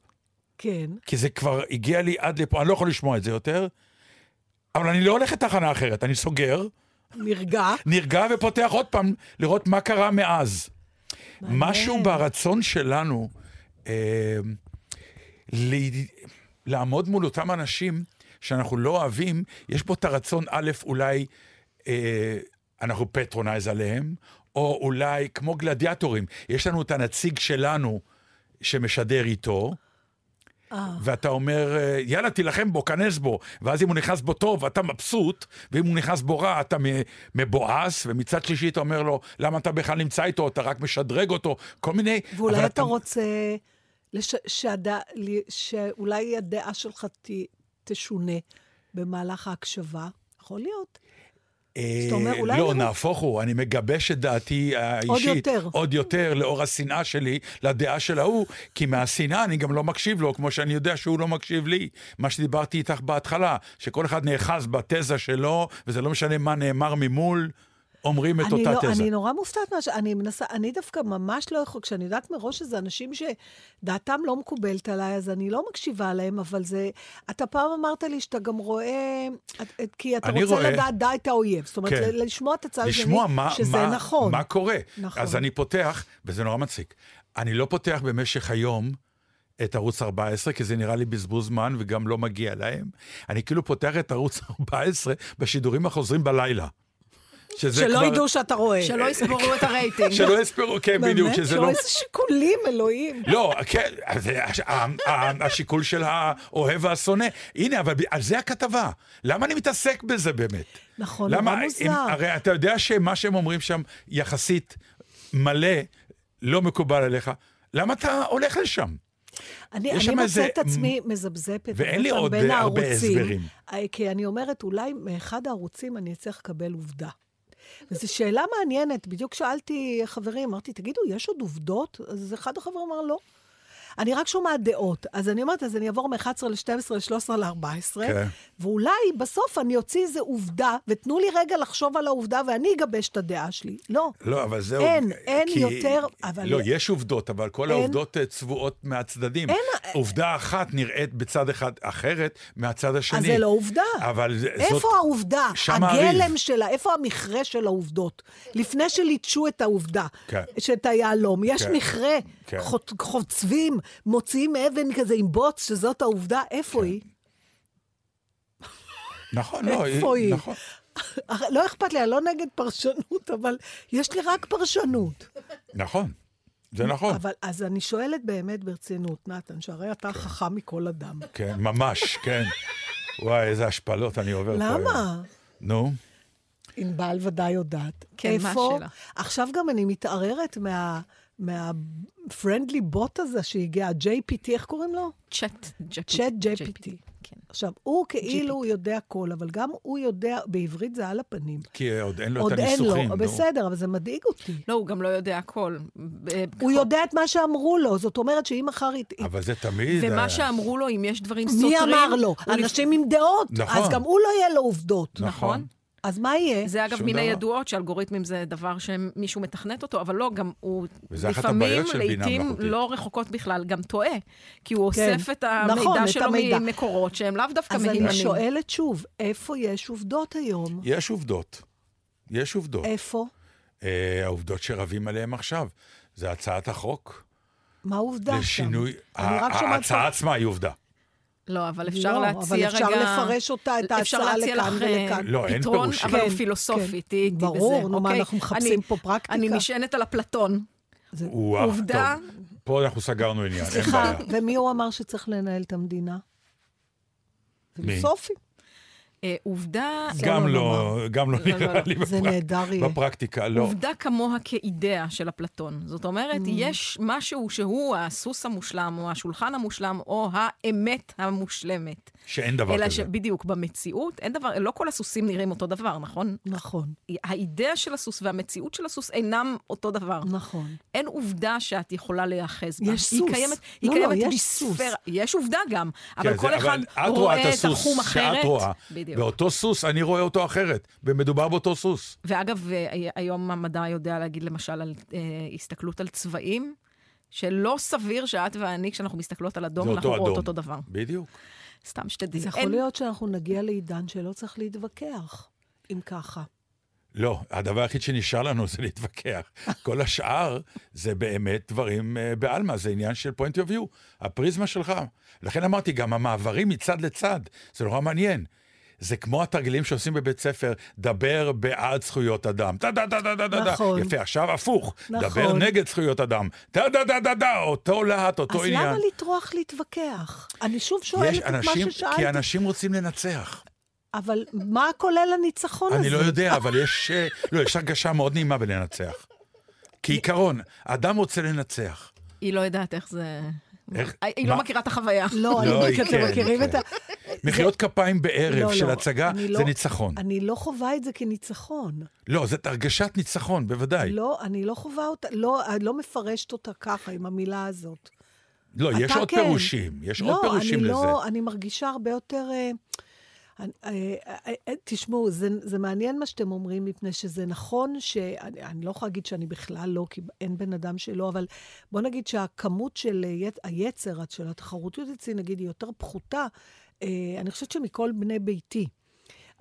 כן. כי זה כבר הגיע לי עד לפה, אני לא יכול לשמוע את זה יותר, אבל אני לא הולך לתחנה אחרת, אני סוגר, נרגע. נרגע ופותח עוד פעם לראות מה קרה מאז. מעניין. משהו ברצון שלנו אה, ל... לעמוד מול אותם אנשים שאנחנו לא אוהבים, יש בו את הרצון, א', אולי אנחנו patronize עליהם, או אולי כמו גלדיאטורים, יש לנו את הנציג שלנו שמשדר איתו, אה, ואתה אומר, אה, יאללה, תילחם בו, כנס בו. ואז אם הוא נכנס בו טוב, אתה מבסוט, ואם הוא נכנס בו רע, אתה מבואס, ומצד שלישי אתה אומר לו, למה אתה בכלל נמצא איתו, אתה רק משדרג אותו, כל מיני... ואולי אבל אתה רוצה לש... ל- שאולי הדעה שלך ת... תשונה במהלך ההקשבה. יכול להיות. אה, זאת אומרת, אולי לא, אני- נהפוך הוא, אני מגבש את דעתי האישית. יותר. עוד יותר, לאור השנאה שלי לדעה של ההוא, כי מהשנאה אני גם לא מקשיב לו, כמו שאני יודע שהוא לא מקשיב לי. מה שדיברתי איתך בהתחלה, שכל אחד נאחז בתזה שלו, וזה לא משנה מה נאמר ממול, אומרים את אותה לא, תזה. אני נורא מופתעת מה ש... אני מנסה, אני דווקא ממש לא יכול, כשאני יודעת מראש שזה אנשים שדעתם לא מקובלת עליי, אז אני לא מקשיבה להם, אבל זה... אתה פעם אמרת לי שאתה גם רואה... את, את, כי אתה רוצה רואה- לדעת די את האויב. זאת אומרת, כן. לשמוע את הצד השני, שזה מה, נכון. מה קורה. נכון. אז אני פותח, וזה נורא מציק, אני לא פותח במשך היום את ערוץ 14, כי זה נראה לי בזבוז זמן וגם לא מגיע להם. אני כאילו פותח את ערוץ 14 בשידורים החוזרים בלילה. שזה שלא כבר... ידעו שאתה רואה. שלא יספרו את הרייטינג. שלא יספרו, כן, בדיוק, באמת? שזה לא... לא... איזה שיקולים, אלוהים. לא, כן, השיקול של האוהב והשונא. הנה, אבל על זה הכתבה. למה אני מתעסק בזה באמת? נכון, למה, נורא אם- מוזר. הרי אתה יודע שמה שהם אומרים שם יחסית מלא, לא מקובל עליך, למה אתה הולך לשם? אני, אני מוצאת איזה- את עצמי מזבזפת. ואין לי עוד בין הרבה הסברים. אה, כי אני אומרת, אולי מאחד הערוצים אני אצטרך לקבל עובדה. וזו שאלה מעניינת, בדיוק שאלתי חברים, אמרתי, תגידו, יש עוד עובדות? אז אחד החברים אמר, לא. אני רק שומעת דעות. אז אני אומרת, אז אני אעבור מ-11 ל-12, ל-13, ל-14, כן. ואולי בסוף אני אוציא איזו עובדה, ותנו לי רגע לחשוב על העובדה ואני אגבש את הדעה שלי. לא. לא, אבל זהו. אין, אין כי- יותר, אבל- לא, יש עובדות, אבל כל אין. העובדות אה, צבועות מהצדדים. אין- עובדה אחת נראית בצד אחד אחרת מהצד השני. אז זה לא עובדה. אבל זה- איפה זאת... העובדה? שם הגלם. שלה, איפה המכרה של העובדות? לפני שליטשו את העובדה, כן. שאת היהלום, יש כן. מכרה, כן. חוצבים, מוציאים אבן כזה עם בוץ, שזאת העובדה, איפה כן. היא? נכון, לא, איפה היא? נכון. לא אכפת לי, אני לא נגד פרשנות, אבל יש לי רק פרשנות. נכון, זה נכון. אבל אז אני שואלת באמת ברצינות, נתן, שהרי אתה חכם מכל אדם. כן, ממש, כן. וואי, איזה השפלות אני עובר פה היום. למה? נו, ענבל ודאי יודעת. כן, מה איפה? השאלה? עכשיו גם אני מתערערת מה... מהפרנדלי בוט הזה שהגיע, JPT, איך קוראים לו? צ'אט צ'אט JPT. כן. עכשיו, הוא כאילו יודע הכל, אבל גם הוא יודע, בעברית זה על הפנים. כי עוד אין לו את עוד אין הניסוחים. לו, נו. בסדר, אבל זה מדאיג אותי. לא, הוא גם לא יודע הכל. ב- הוא יודע את מה שאמרו לו, זאת אומרת שאם מחר... אבל זה תמיד... ומה אה, שאמרו לו, אם יש דברים סותרים... מי אמר לו? הוא לפ- אנשים עם דעות. נכון. אז גם הוא לא יהיה לו עובדות. נכון. נכון. אז מה יהיה? זה אגב שום מיני דבר. ידועות שאלגוריתמים זה דבר שמישהו מתכנת אותו, אבל לא, גם הוא לפעמים, לעיתים. לא רחוקות בכלל, גם טועה. כי הוא כן, אוסף את נכון, המידע את שלו המידע. ממקורות שהם לאו דווקא אז מהימנים. אני שואלת שוב, איפה יש עובדות היום? יש עובדות. יש עובדות. איפה? אה, העובדות שרבים עליהן עכשיו. זה הצעת החוק מה העובדה שם? לשינוי... אני רק ה- שומעת ההצעה עצמה היא עובדה. לא, אבל אפשר לא, להציע אבל רגע... אפשר לפרש אותה, את אפשר ההצעה לכאן לך, אה, ולכאן. לא, אין פתרון. אבל הוא כן, פילוסופי, כן. תהיי איתי בזה. ברור, נו, מה, אוקיי? אנחנו מחפשים אני- פה פרקטיקה? אני נשענת על אפלטון. זה- וואו, עובדה- טוב. פה אנחנו סגרנו עניין, אין סליחה, בעיה. ומי הוא אמר שצריך לנהל את המדינה? פילוסופי. אה, עובדה... גם לא לא, גם לא לא, לא, נראה לא. לי זה בפרק- נהדר יהיה. בפרקטיקה, לא. עובדה כמוה כאידאה של אפלטון. זאת אומרת, Mm. יש משהו שהוא הסוס המושלם, או השולחן המושלם, או האמת המושלמת. שאין דבר אלא כזה. שבדיוק, במציאות, אין דבר, לא כל הסוסים נראים אותו דבר, נכון? נכון, האידאה של הסוס והמציאות של הסוס אינם אותו דבר. נכון. אין עובדה שאת יכולה להיאחז בה. יש היא סוס. קיימת, היא לא, לא, קיימת יש סוס. יש עובדה גם, אבל כן, כל זה- אחד את רואה את את התחום אחרת. שאת רואה, בדיוק. ואותו סוס, אני רואה אותו אחרת, ומדובר באותו סוס. ואגב, אה, היום המדע יודע להגיד למשל על אה, הסתכלות על צבעים, שלא סביר שאת ואני, כשאנחנו מסתכלות על אדום, אנחנו אותו רואות. אותו דבר. בדיוק. סתם שתדעי. זה יכול להיות שאנחנו נגיע לעידן שלא צריך להתווכח, אם ככה. לא, הדבר היחיד שנשאר לנו זה להתווכח. כל השאר זה באמת דברים אה, בעלמא, זה עניין של point of view, הפריזמה שלך. לכן אמרתי, גם המעברים מצד לצד, זה נורא מעניין. זה כמו התרגילים שעושים בבית ספר, דבר בעד זכויות אדם. דה דה דה דה דה דה. נכון. יפה, עכשיו הפוך. נכון. דבר נגד זכויות אדם. דה דה דה דה דה, אותו להט, אותו אז עניין. למה לטרוח להתווכח? אני שוב שואלת יש את מה אנשים, ששאלתי, כי אנשים רוצים לנצח. אבל מה כולל הניצחון הזה? אני לא יודע, אבל יש, אה, לא, יש הרגשה מאוד נעימה בלנצח. כעיקרון, אדם רוצה לנצח. היא לא יודעת איך זה... איך- היא לא? מכירה את החוויה. לא, לא, אני היא כי אתם כן, מכירים כן. את ה... מחיאות כפיים בערב לא, של לא, הצגה אני זה לא- ניצחון. אני לא חווה את זה כניצחון. לא, זאת הרגשת ניצחון, בוודאי. לא, אני לא חווה אותה, לא, אני לא מפרשת אותה ככה, עם המילה הזאת. לא, יש עוד כן. פירושים, יש עוד פירושים לא, לזה. אני לא, אני מרגישה הרבה יותר... תשמעו, זה, זה מעניין מה שאתם אומרים, מפני שזה נכון שאני אני לא יכולה להגיד שאני בכלל לא, כי אין בן אדם שלא, אבל בוא נגיד שהכמות של אה, יצ- היצר, של התחרותיות אצלי, נגיד, היא יותר פחותה, אה, אני חושבת שמכל בני ביתי.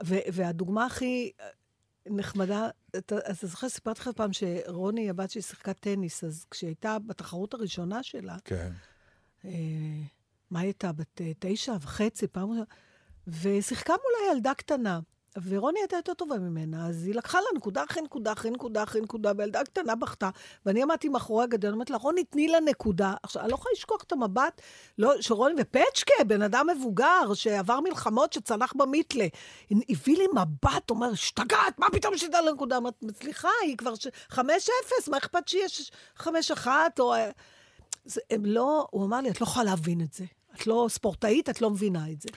ו- והדוגמה הכי אה, נחמדה, אתה, אתה זוכר, סיפרתי לך פעם שרוני, הבת שלי, שיחקה טניס, אז כשהיא הייתה בתחרות הראשונה שלה, כן. אה, מה הייתה? בת אה, תשע וחצי, פעם ראשונה, ושיחקה מולה ילדה קטנה. ורוני הייתה יותר טובה ממנה, אז היא לקחה לה נקודה אחרי נקודה אחרי נקודה אחרי נקודה, והילדה הקטנה בכתה, ואני עמדתי מאחורי הגדר, אני אומרת לה, רוני, תני לה נקודה. עכשיו, אני לא יכולה לשכוח את המבט, לא, שרוני, ופצ'קה, בן אדם מבוגר, שעבר מלחמות, שצנח במיתלה, הביא לי מבט, אומר, השתגעת, מה פתאום שתיתן לה נקודה? אמרתי, סליחה, היא כבר ש- חמש אפס, מה אכפת שיש חמש אחת, או... זה, הם לא, הוא אמר לי, את לא יכולה להבין את זה. את לא ספורטאית, את לא מבינה את זה.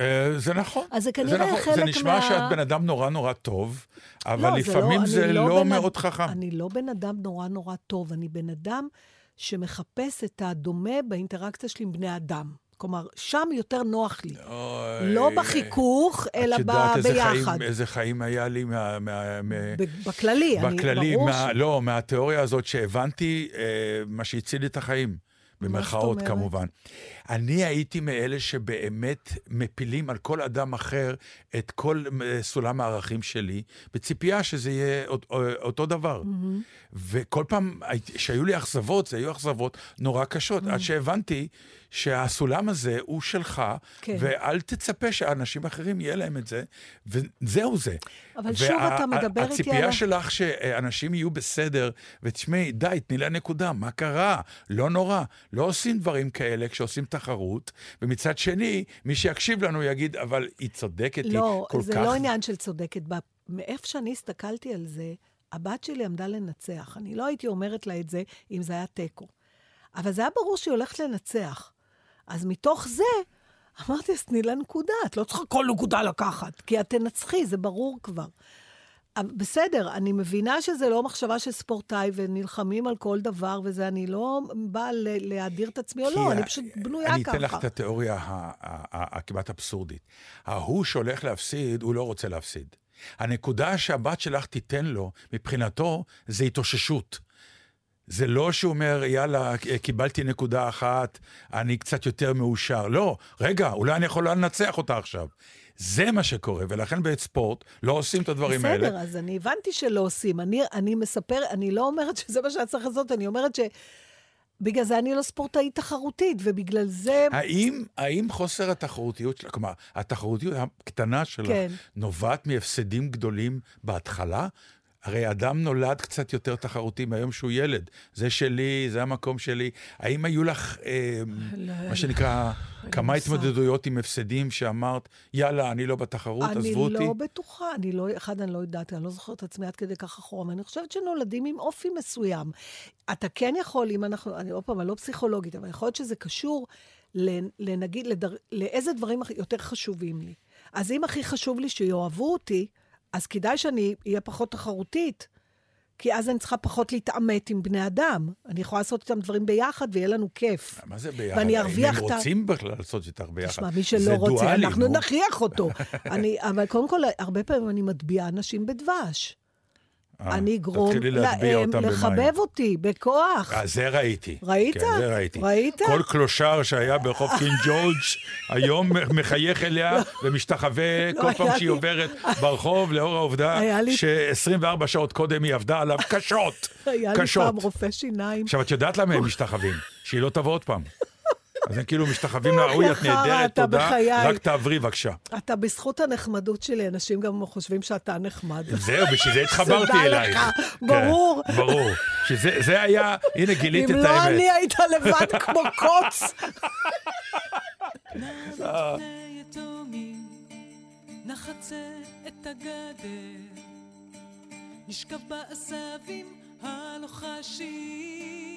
אה, זה נכון. אז זה כנראה זה נכון. חלק זה נשמע מה- שאת בן אדם נורא נורא טוב, אבל לא, לפעמים אני זה לא בן מאוד אד- חכם. אני לא בן אדם נורא נורא טוב, אני בן אדם שמחפש את הדומה באינטראקציה שלי עם בני אדם. כלומר, שם יותר נוח לי. אוי, לא בחיכוך, אלא את ב- יודעת איזה ביחד. חיים, איזה חיים היה לי מה... מה, מה ב- בכללי, אני, בכללי, ברור מה, ש... לא, מהתיאוריה הזאת שהבנתי, אה, מה שהציל את החיים. במרכאות? כמובן. אני הייתי מאלה שבאמת מפילים על כל אדם אחר את כל אה, סולם הערכים שלי, בציפייה שזה יהיה אה, אותו דבר. וכל פעם שהיו לי אכזבות, זה היו אכזבות נורא קשות, עד שהבנתי שהסולם הזה הוא שלך, כן. ואל תצפה שאנשים אחרים יהיה להם את זה, וזהו זה. אבל שוב אתה מדבר איתי הציפייה על ה- שלך שאנשים יהיו בסדר, ותשמעי, די, תני לה נקודה, מה קרה? לא נורא. לא עושים דברים כאלה כשעושים תחרות, ומצד שני, מי שיקשיב לנו יגיד, אבל היא צודקת, לא, היא כל זה כך... לא עניין של צודקת. מאיפה שאני הסתכלתי על זה, הבת שלי עמדה לנצח. אני לא הייתי אומרת לה את זה אם זה היה תיקו. אבל זה היה ברור שהיא הולכת לנצח. אז מתוך זה, אמרתי, אז תני לה נקודה, את לא צריכה כל נקודה לקחת, כי את תנצחי, זה ברור כבר. בסדר, אני מבינה שזה לא מחשבה של ספורטאי, ונלחמים על כל דבר וזה, אני לא באה ל- להאדיר את עצמי או לא, אני פשוט בנויה אני ככה. אתן לך את התיאוריה הכמעט אבסורדית. ההוא שהולך להפסיד, הוא לא רוצה להפסיד. הנקודה שהבת שלך תיתן לו, מבחינתו, זה התאוששות. זה לא שהוא אומר, יאללה, קיבלתי נקודה אחת, אני קצת יותר מאושר. לא, רגע, אולי אני יכול לנצח אותה עכשיו. זה מה שקורה, ולכן בעת ספורט לא עושים את הדברים בסדר, האלה. בסדר, אז אני הבנתי שלא עושים. אני, אני מספר, אני לא אומרת שזה מה שאת צריך לעשות, אני אומרת ש... בגלל זה אני לא ספורטאית תחרותית, ובגלל זה... האם, האם חוסר התחרותיות שלה, כלומר, התחרותיות הקטנה שלך, כן. נובעת מהפסדים גדולים בהתחלה? הרי אדם נולד קצת יותר תחרותי מהיום שהוא ילד. זה שלי, זה המקום שלי. האם היו לך, אה, מה שנקרא, כמה. התמודדויות עם הפסדים שאמרת, יאללה, אני לא בתחרות, עזבו אותי? אני לא בטוחה, אני לא, אחד, אני לא יודעת, אני לא זוכרת את עצמי עד כדי כך אחורה, אבל אני חושבת שנולדים עם אופי מסוים. אתה כן יכול, אם אנחנו, אני עוד פעם, אני לא פסיכולוגית, אבל יכול להיות שזה קשור לנגיד, לדר, לאיזה דברים יותר חשובים לי. אז אם הכי חשוב לי שיאהבו אותי, אז כדאי שאני אהיה פחות תחרותית, כי אז אני צריכה פחות להתעמת עם בני אדם. אני יכולה לעשות איתם דברים ביחד ויהיה לנו כיף. מה זה ביחד? ואני ארוויח את ה... אם הם רוצים בכלל לעשות איתך ביחד. תשמע, מי שלא רוצה, דואלי, אנחנו נו. נכריח אותו. אני, אבל קודם כל, הרבה פעמים אני מטביעה אנשים בדבש. אה, אני אגרום להם לחבב אותי בכוח. אה, זה ראיתי. ראית? כן, זה ראיתי. ראית? כל קלושר שהיה ברחוב קינג ג'ורג' היום מחייך אליה ומשתחווה כל פעם שהיא עוברת ברחוב, לאור העובדה ש-24 שעות קודם היא עבדה עליו קשות. היה לי פעם רופא שיניים. עכשיו, את יודעת למה הם משתחווים? שהיא לא תבוא עוד פעם. אז הם כאילו משתחווים לה, אוי, את נהדרת, תודה, רק תעברי בבקשה. אתה בזכות הנחמדות שלי, אנשים גם חושבים שאתה נחמד. זהו, בשביל זה התחברתי אלייך. ברור. כן, ברור. שזה היה, הנה גילית את האמת. אם לא אני היית לבד כמו קוץ. נחצה את הגדר, נשכב בעשבים הלוחשים.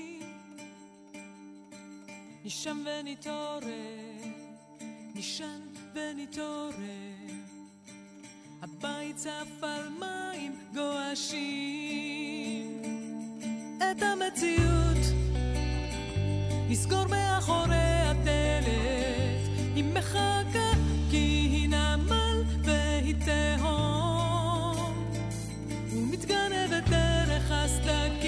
נישן ונתעורר, נישן ונתעורר. הבית צף על מים גועשים. את המציאות נסגור מאחורי הדלת. היא מחכה כי היא נמל והיא תהום. ומתגנבת דרך הסדקים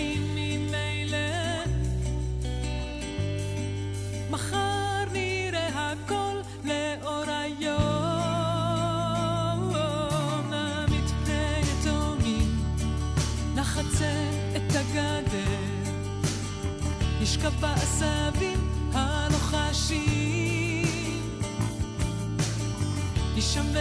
נשכב בעשבים הלוחשים. נישן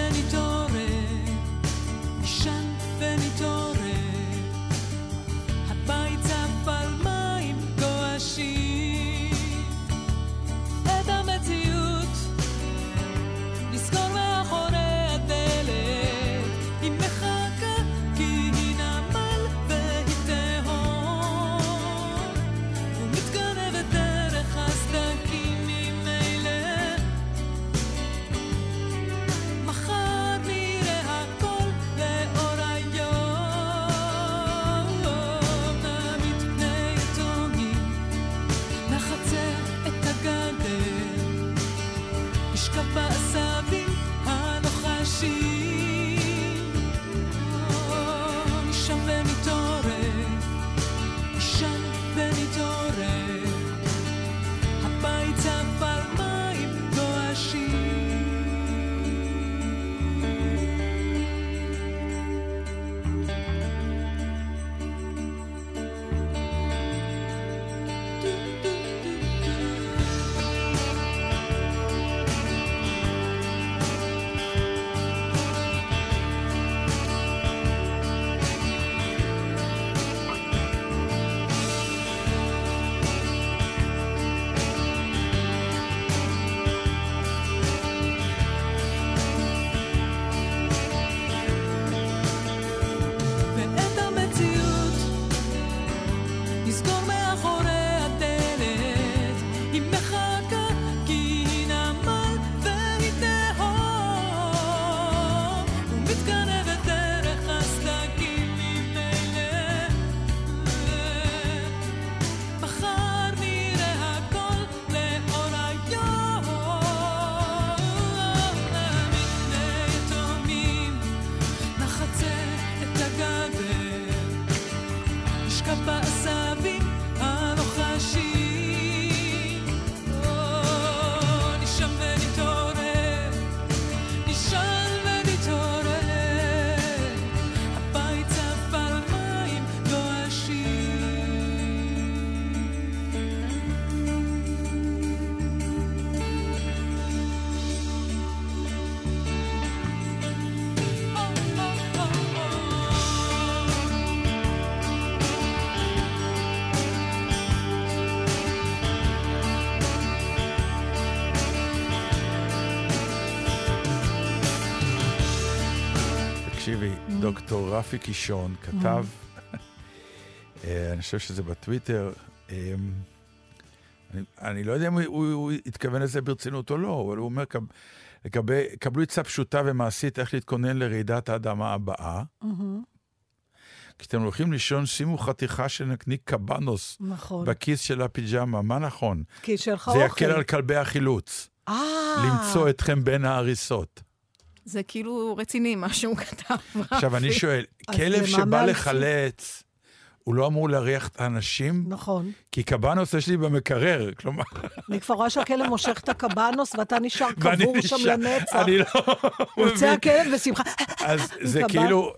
דוקטור רפי קישון כתב, אה, אני חושב שזה בטוויטר, אה, אני, אני לא יודע אם הוא, הוא, הוא התכוון לזה ברצינות או לא, אבל הוא אומר, "קב- לגבי, קבלו עצה פשוטה ומעשית איך להתכונן לרעידת האדמה הבאה. כשאתם הולכים לישון, שימו חתיכה של נקניק קבנוס נכון. בכיס של הפיג'מה, מה נכון? כי שיהיה לך זה אוכל. יקל על כלבי החילוץ, אה, למצוא אתכם בין ההריסות. זה כאילו רציני, מה שהוא כתב. עכשיו, אני שואל, כלב שבא? לחלץ, הוא לא אמור להריח את האנשים? נכון. כי קבנוס יש לי במקרר, כלומר, אני כבר רואה שהכלב מושך את הקבנוס ואתה נשאר קבור שם לנצח. אני לא יוצא. הכלב בשמחה. אז זה קב"ן. כאילו.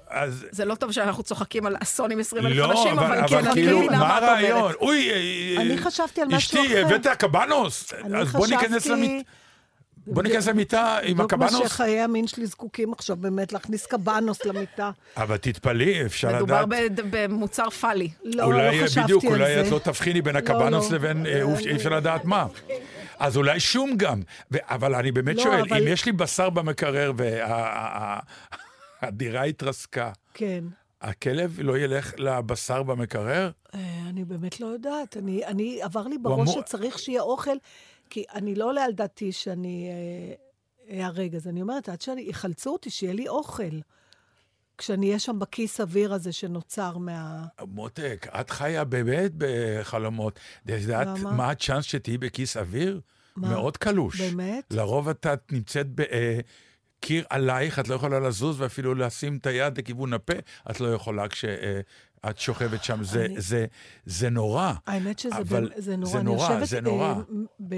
זה לא טוב שאנחנו צוחקים על אסון עם 20 אלף לא, אנשים, אבל, כן, אני כאילו, מבינה מה את אומרת. הרעיון? אוי, אשתי. הבאת קבנוס? אז בוא ניכנס למיטה. בוא ניכנס למיטה עם בדיוק מה הקבנוס. שחיי המין שלי זקוקים עכשיו באמת, להכניס קבנוס למיטה. אבל תתפלאי, אפשר מדובר לדעת. ב- במוצר פאלי. לא, אולי, לא חשבתי בדיוק, על אולי זה. את לא תבחיני בין הקבנוס לא. לבין, אה, אי אפשר לדעת מה. אז אולי שום גם. אבל אני באמת לא, שואל, אם יש לי בשר במקרר והדירה התרסקה, כן. הכלב לא ילך לבשר במקרר? אה, אני באמת לא יודעת. אני, אני, עבר לי בראש שצריך שיהיה אוכל, כי אני לא עולה על דעתי שאני אה, אהרג. אז אני אומרת, עד שיחלצו אותי, שיהיה לי אוכל. כשאני אהיה שם בכיס אוויר הזה שנוצר מה... מותק, את חיה באמת בחלומות. את יודעת? מה הצ'אנס שתהיי בכיס אוויר? מה? מאוד קלוש. באמת? לרוב את את נמצאת בקיר עלייך, את לא יכולה לזוז ואפילו לשים את היד לכיוון הפה, את לא יכולה כשאת שוכבת שם. זה, אני- זה, זה נורא. האמת שזה אבל באמת- זה נורא. זה אני נורא, יושבת, זה נורא. אה, ב...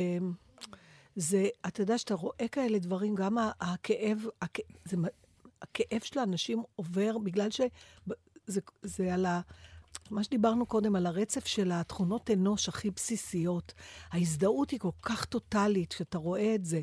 זה, אתה יודע שאתה רואה כאלה דברים, גם הכאב, הכ... זה, הכאב של האנשים עובר בגלל ש... ב- זה, זה על ה... מה שדיברנו קודם, על הרצף של התכונות אנוש הכי בסיסיות. ההזדהות היא כל כך טוטאלית, כשאתה רואה את זה.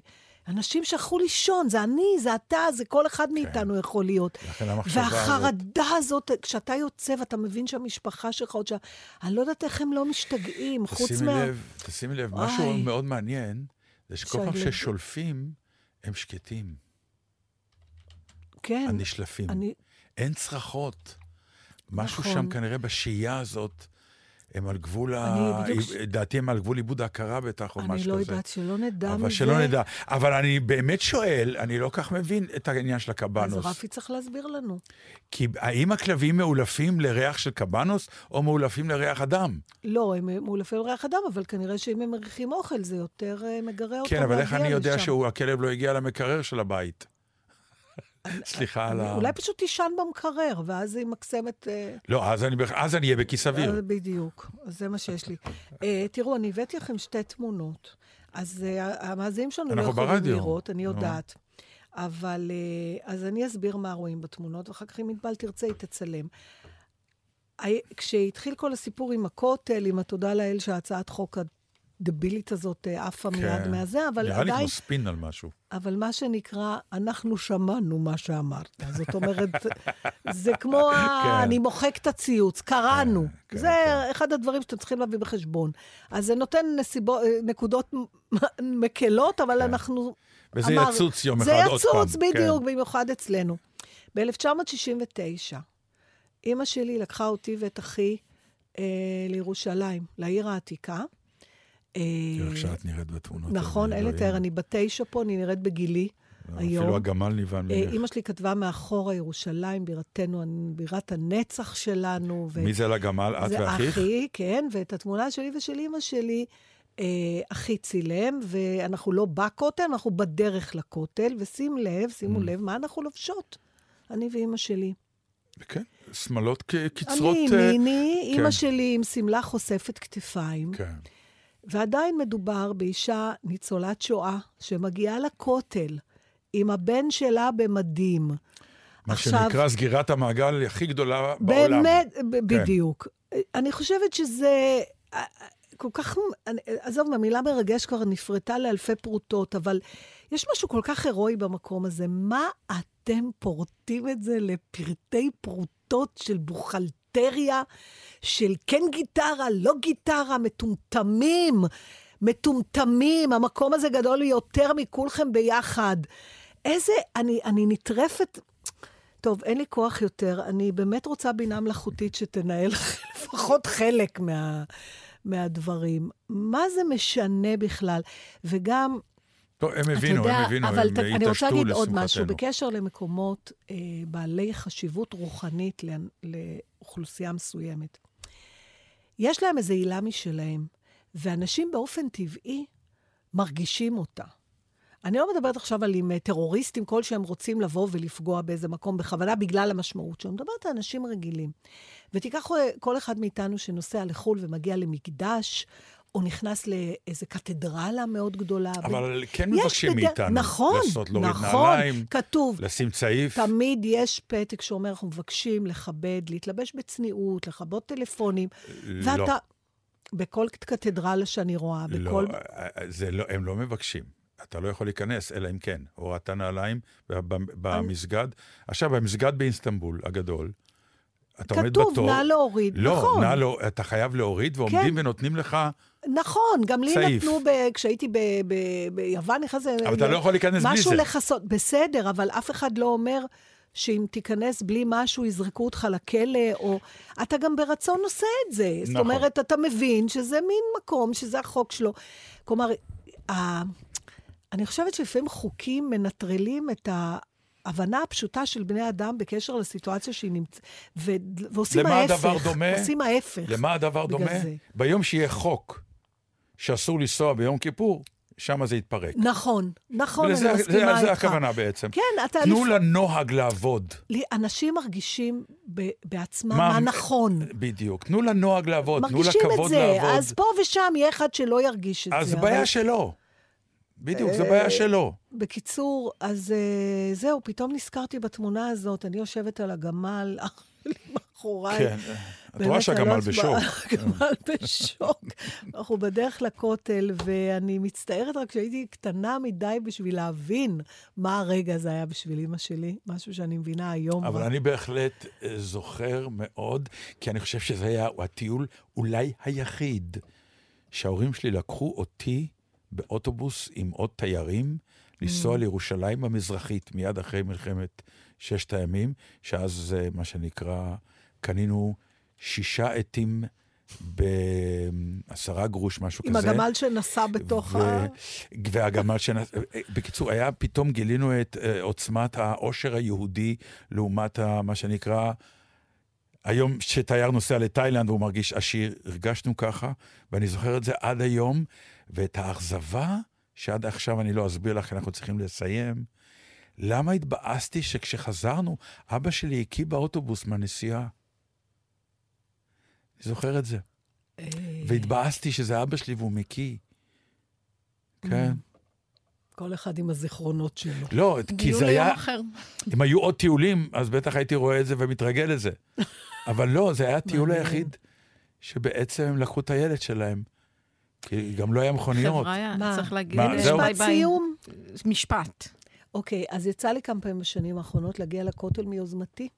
אנשים שהלכו לישון, זה אני, זה אתה, זה כל אחד מאיתנו יכול להיות. כן. המחשבה הזאת- והחרדה הזאת, כשאתה יוצא ואתה מבין שהמשפחה שלך עוד שם, אני לא יודעת איך הם לא משתגעים, חוץ מה... לב, תשימי לב, וואי. משהו מאוד מעניין, זה שכל פעם ששולפים, הם שקטים, כן, הנשלפים. אני... אין צרחות. משהו נכון. שם כנראה בשהייה הזאת, הם על גבול, ה... אני בדיוק דעתי הם על גבול עיבוד ההכרה בטח, או אני משהו לא כזה. יודעת, שלא נדע מזה. אבל שלא נדע. אבל אני באמת שואל, אני לא כך מבין את העניין של אז הקבנוס. רפי צריך להסביר לנו. כי האם הכלבים מאולפים לריח של קבנוס, או מאולפים לריח אדם? לא, הם מאולפי ריח אדם, אבל כנראה שאם הם מריחים אוכל, זה יותר אה, מגרה אותם כן, אבל איך אני יודע. שהכלב לא הגיע למקרר של הבית? סליחה על ה... אולי פשוט תישן במקרר, ואז היא מקסמת... אה, לא, אז אני בכ- אז אני אהיה בכיס אוויר. אה, בדיוק, זה מה שיש לי. אה, תראו, אני הבאתי לכם שתי תמונות. אז המאזינים שלנו לא יכולים. לראות, אני. יודעת. אבל, אז אני אסביר מה רואים בתמונות, ואחר כך אם ענבל תרצה, היא תצלם. כשהתחיל כל הסיפור עם הכותל, עם התודה לאל שהצעת חוק הדבילית הזאת אה, עפה מיד כן. מהזה, אבל נראה לי עדיין, כמו ספין על משהו. אבל מה שנקרא, אנחנו שמענו מה שאמרת. זאת אומרת, זה כמו, ה... כן. אני מוחק את הציוץ, קראנו. כן, זה כן. אחד הדברים שאתם צריכים להביא בחשבון. אז זה נותן נסיבו... נקודות מ- מקלות, אבל אנחנו... וזה אמר- יצוץ יום זה אחד עוד פעם. יצוץ, בדיוק, כן. במיוחד אצלנו. ב-1969, אימא שלי לקחה אותי ואת אחי אה, לירושלים, לעיר העתיקה. אה, איך שאת נראית בתמונות. נכון, אין לתאר. אני בת תשע פה, אני נראית בגילי לא, היום. אפילו הגמל נבהל אה, ממך. אימא שלי כתבה מאחורה ירושלים, בירתנו, בירת הנצח שלנו. ו- מי זה לגמל? את זה ואחיך? אחי, כן, ואת התמונה שלי ושל אימא שלי, אה, אחי צילם, ואנחנו לא בכותל, אנחנו בדרך לכותל, ושים לב, שימו Mm. לב, מה אנחנו לובשות? אני ואימא שלי. כן, שמלות קצרות... אני, אה, מיני, אימא כן. שלי עם שמלה חושפת כתפיים, כן. ועדיין מדובר באישה ניצולת שואה שמגיעה לכותל עם הבן שלה במדים. מה עכשיו- שנקרא סגירת המעגל הכי גדולה בעולם. באמת, ב- בדיוק. אני חושבת שזה אה, אה, כל כך, אני- עזוב, המילה מרגש כבר נפרטה לאלפי פרוטות, אבל יש משהו כל כך הירואי במקום הזה. מה אתם פורטים את זה לפרטי פרוטות של בוכלטריה, של כן גיטרה, לא גיטרה, מטומטמים, מטומטמים, המקום הזה גדול יותר מכולכם ביחד. איזה, אני, אני נטרפת... טוב, אין לי כוח יותר. אני באמת רוצה בינה מלאכותית שתנהל לפחות חלק מה, מהדברים. מה זה משנה בכלל? וגם, טוב, הם הבינו, יודע, הם הבינו, אבל הם ת- אני רוצה התעשתו להגיד עוד משהו. לשמחתנו. בקשר למקומות אה, בעלי חשיבות רוחנית לאנ- לאוכלוסייה מסוימת. יש להם איזו עילה משלהם, ואנשים באופן טבעי מרגישים אותה. אני לא מדברת עכשיו על עם אה, טרוריסטים כלשהם רוצים לבוא ולפגוע באיזה מקום בכוונה בגלל המשמעות שלו. אני מדברת על אנשים רגילים. ותיקח אה, כל אחד מאיתנו שנוסע לחו"ל ומגיע למקדש, או נכנס לאיזה קתדרלה מאוד גדולה. אבל כן יש מבקשים בדרך- מאיתנו נכון, לעשות, להוריד נכון, נעליים, כתוב. לשים צעיף. תמיד יש פתק שאומר, אנחנו מבקשים לכבד, להתלבש בצניעות, לכבות טלפונים. לא, ואתה, בכל קתדרלה שאני רואה, לא, בכל... זה לא, הם לא מבקשים. אתה לא יכול להיכנס, אלא אם כן. הורדת נעליים ב- במסגד. עכשיו, במסגד באיסטנבול הגדול, אתה עומד בתור. כתוב, נא להוריד. לא, נכון. נא לא, אתה חייב להוריד, ועומדים כן. ונותנים לך, נכון, גם לי צעיף. נתנו, ב, כשהייתי ב, ב, ביוון, נכנס... אבל אתה לא יכול להיכנס בלי משהו זה. לכסות, בסדר, אבל אף אחד לא אומר שאם תיכנס בלי משהו, יזרקו אותך לכלא, או... אתה גם ברצון עושה את זה. זאת נכון. אומרת, אתה מבין שזה מין מקום, שזה החוק שלו. כלומר, ה... אני חושבת שלפעמים חוקים מנטרלים את ההבנה הפשוטה של בני אדם בקשר לסיטואציה שהיא נמצאת, ו... ועושים למה ההפך. הדבר דומה? עושים ההפך. למה הדבר דומה? זה. ביום שיהיה חוק שאסור לנסוע ביום כיפור, שם זה יתפרק. נכון, נכון, ולזה- אני מסכימה איתך. זה הכוונה בעצם. כן, אתה... תנו לפ- לנוהג לעבוד. אנשים מרגישים ב- בעצמם מה- מה נכון. בדיוק. תנו לנוהג לעבוד, תנו מרגישים את לכבוד זה, לעבוד. אז פה ושם יהיה אחד שלא ירגיש את אז זה. אבל בעיה שלו. בדיוק, זו אה, בעיה שלו. בקיצור, אז אה, זהו, פתאום נזכרתי בתמונה הזאת, אני יושבת על הגמל, מאחוריי. כן. את באמת, רואה שהגמל לא בשוק. הגמל בשוק. אנחנו בדרך לכותל, ואני מצטערת רק שהייתי קטנה מדי בשביל להבין מה הרגע הזה היה בשביל אימא שלי, משהו שאני מבינה היום. אבל. אני בהחלט אה, זוכר מאוד, כי אני חושב שזה היה הטיול אולי היחיד שההורים שלי לקחו אותי באוטובוס עם עוד תיירים, לנסוע לירושלים המזרחית, מיד אחרי מלחמת ששת הימים, שאז, אה, מה שנקרא, קנינו שישה עטים בעשרה גרוש, משהו עם כזה. הגמל שנסע בתוך ו- ה... והגמל שנ... בקיצור, היה, פתאום גילינו את uh, עוצמת העושר היהודי לעומת ה, מה שנקרא, היום שתייר נוסע לתאילנד והוא מרגיש עשיר, הרגשנו ככה, ואני זוכר את זה עד היום, ואת האכזבה, שעד עכשיו אני לא אסביר לך, אנחנו צריכים לסיים, למה התבאסתי שכשחזרנו, אבא שלי הקיא באוטובוס מהנסיעה. אני זוכר את זה. אה, והתבאסתי שזה אבא שלי והוא מקיא. כן. כל אחד עם הזיכרונות שלו. לא, כי זה היה, אחר. אם היו עוד טיולים, אז בטח הייתי רואה את זה ומתרגל לזה. אבל לא, זה היה הטיול. היחיד שבעצם הם לקחו את הילד שלהם. כי גם לא היה מכוניות. חבריה, מה? צריך להגיד מה, אה, זהו? משפט. סיום. משפט. אוקיי, אז יצא לי כמה פעמים בשנים האחרונות להגיע לכותל מיוזמתי,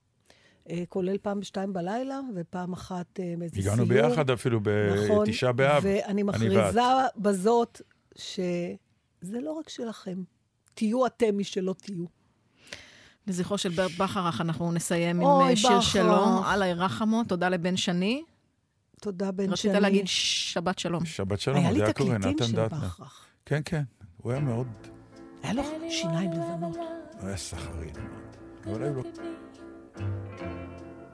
אה, כולל פעם בשתיים בלילה, ופעם אחת אה, מאיזה סיור. הגענו ביחד אפילו נכון, בתשעה באב. ואני מכריזה בזאת שזה לא רק שלכם. תהיו אתם מי שלא תהיו. לזכרו של ברט בכרך, אנחנו נסיים עם אה, שיר בכרך. שלו, אללה ירחמו, תודה לבן שני. תודה, בן רצית שני. להגיד שבת שלום. שבת שלום, היה לי תקליטים של. בכרך. כן, כן, הוא היה מאוד, היה לו שיניים לבנות. הוא היה סחרי מאוד. אבל היו לו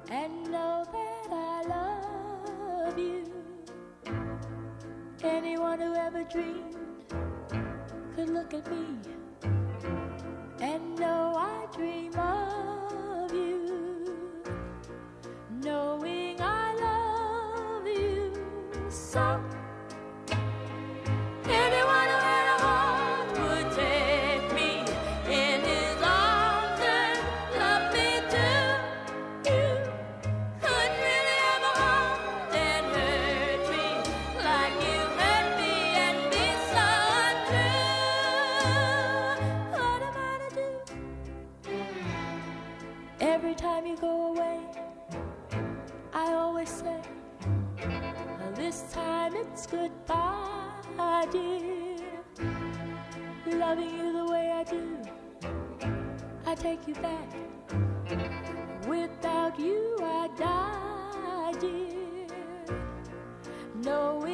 and know that I love you. Anyone who ever dreamed could look at me and know I dream of you. Knowing salt. Goodbye, dear. Loving you the way I do, I take you back without you I die, dear. Knowing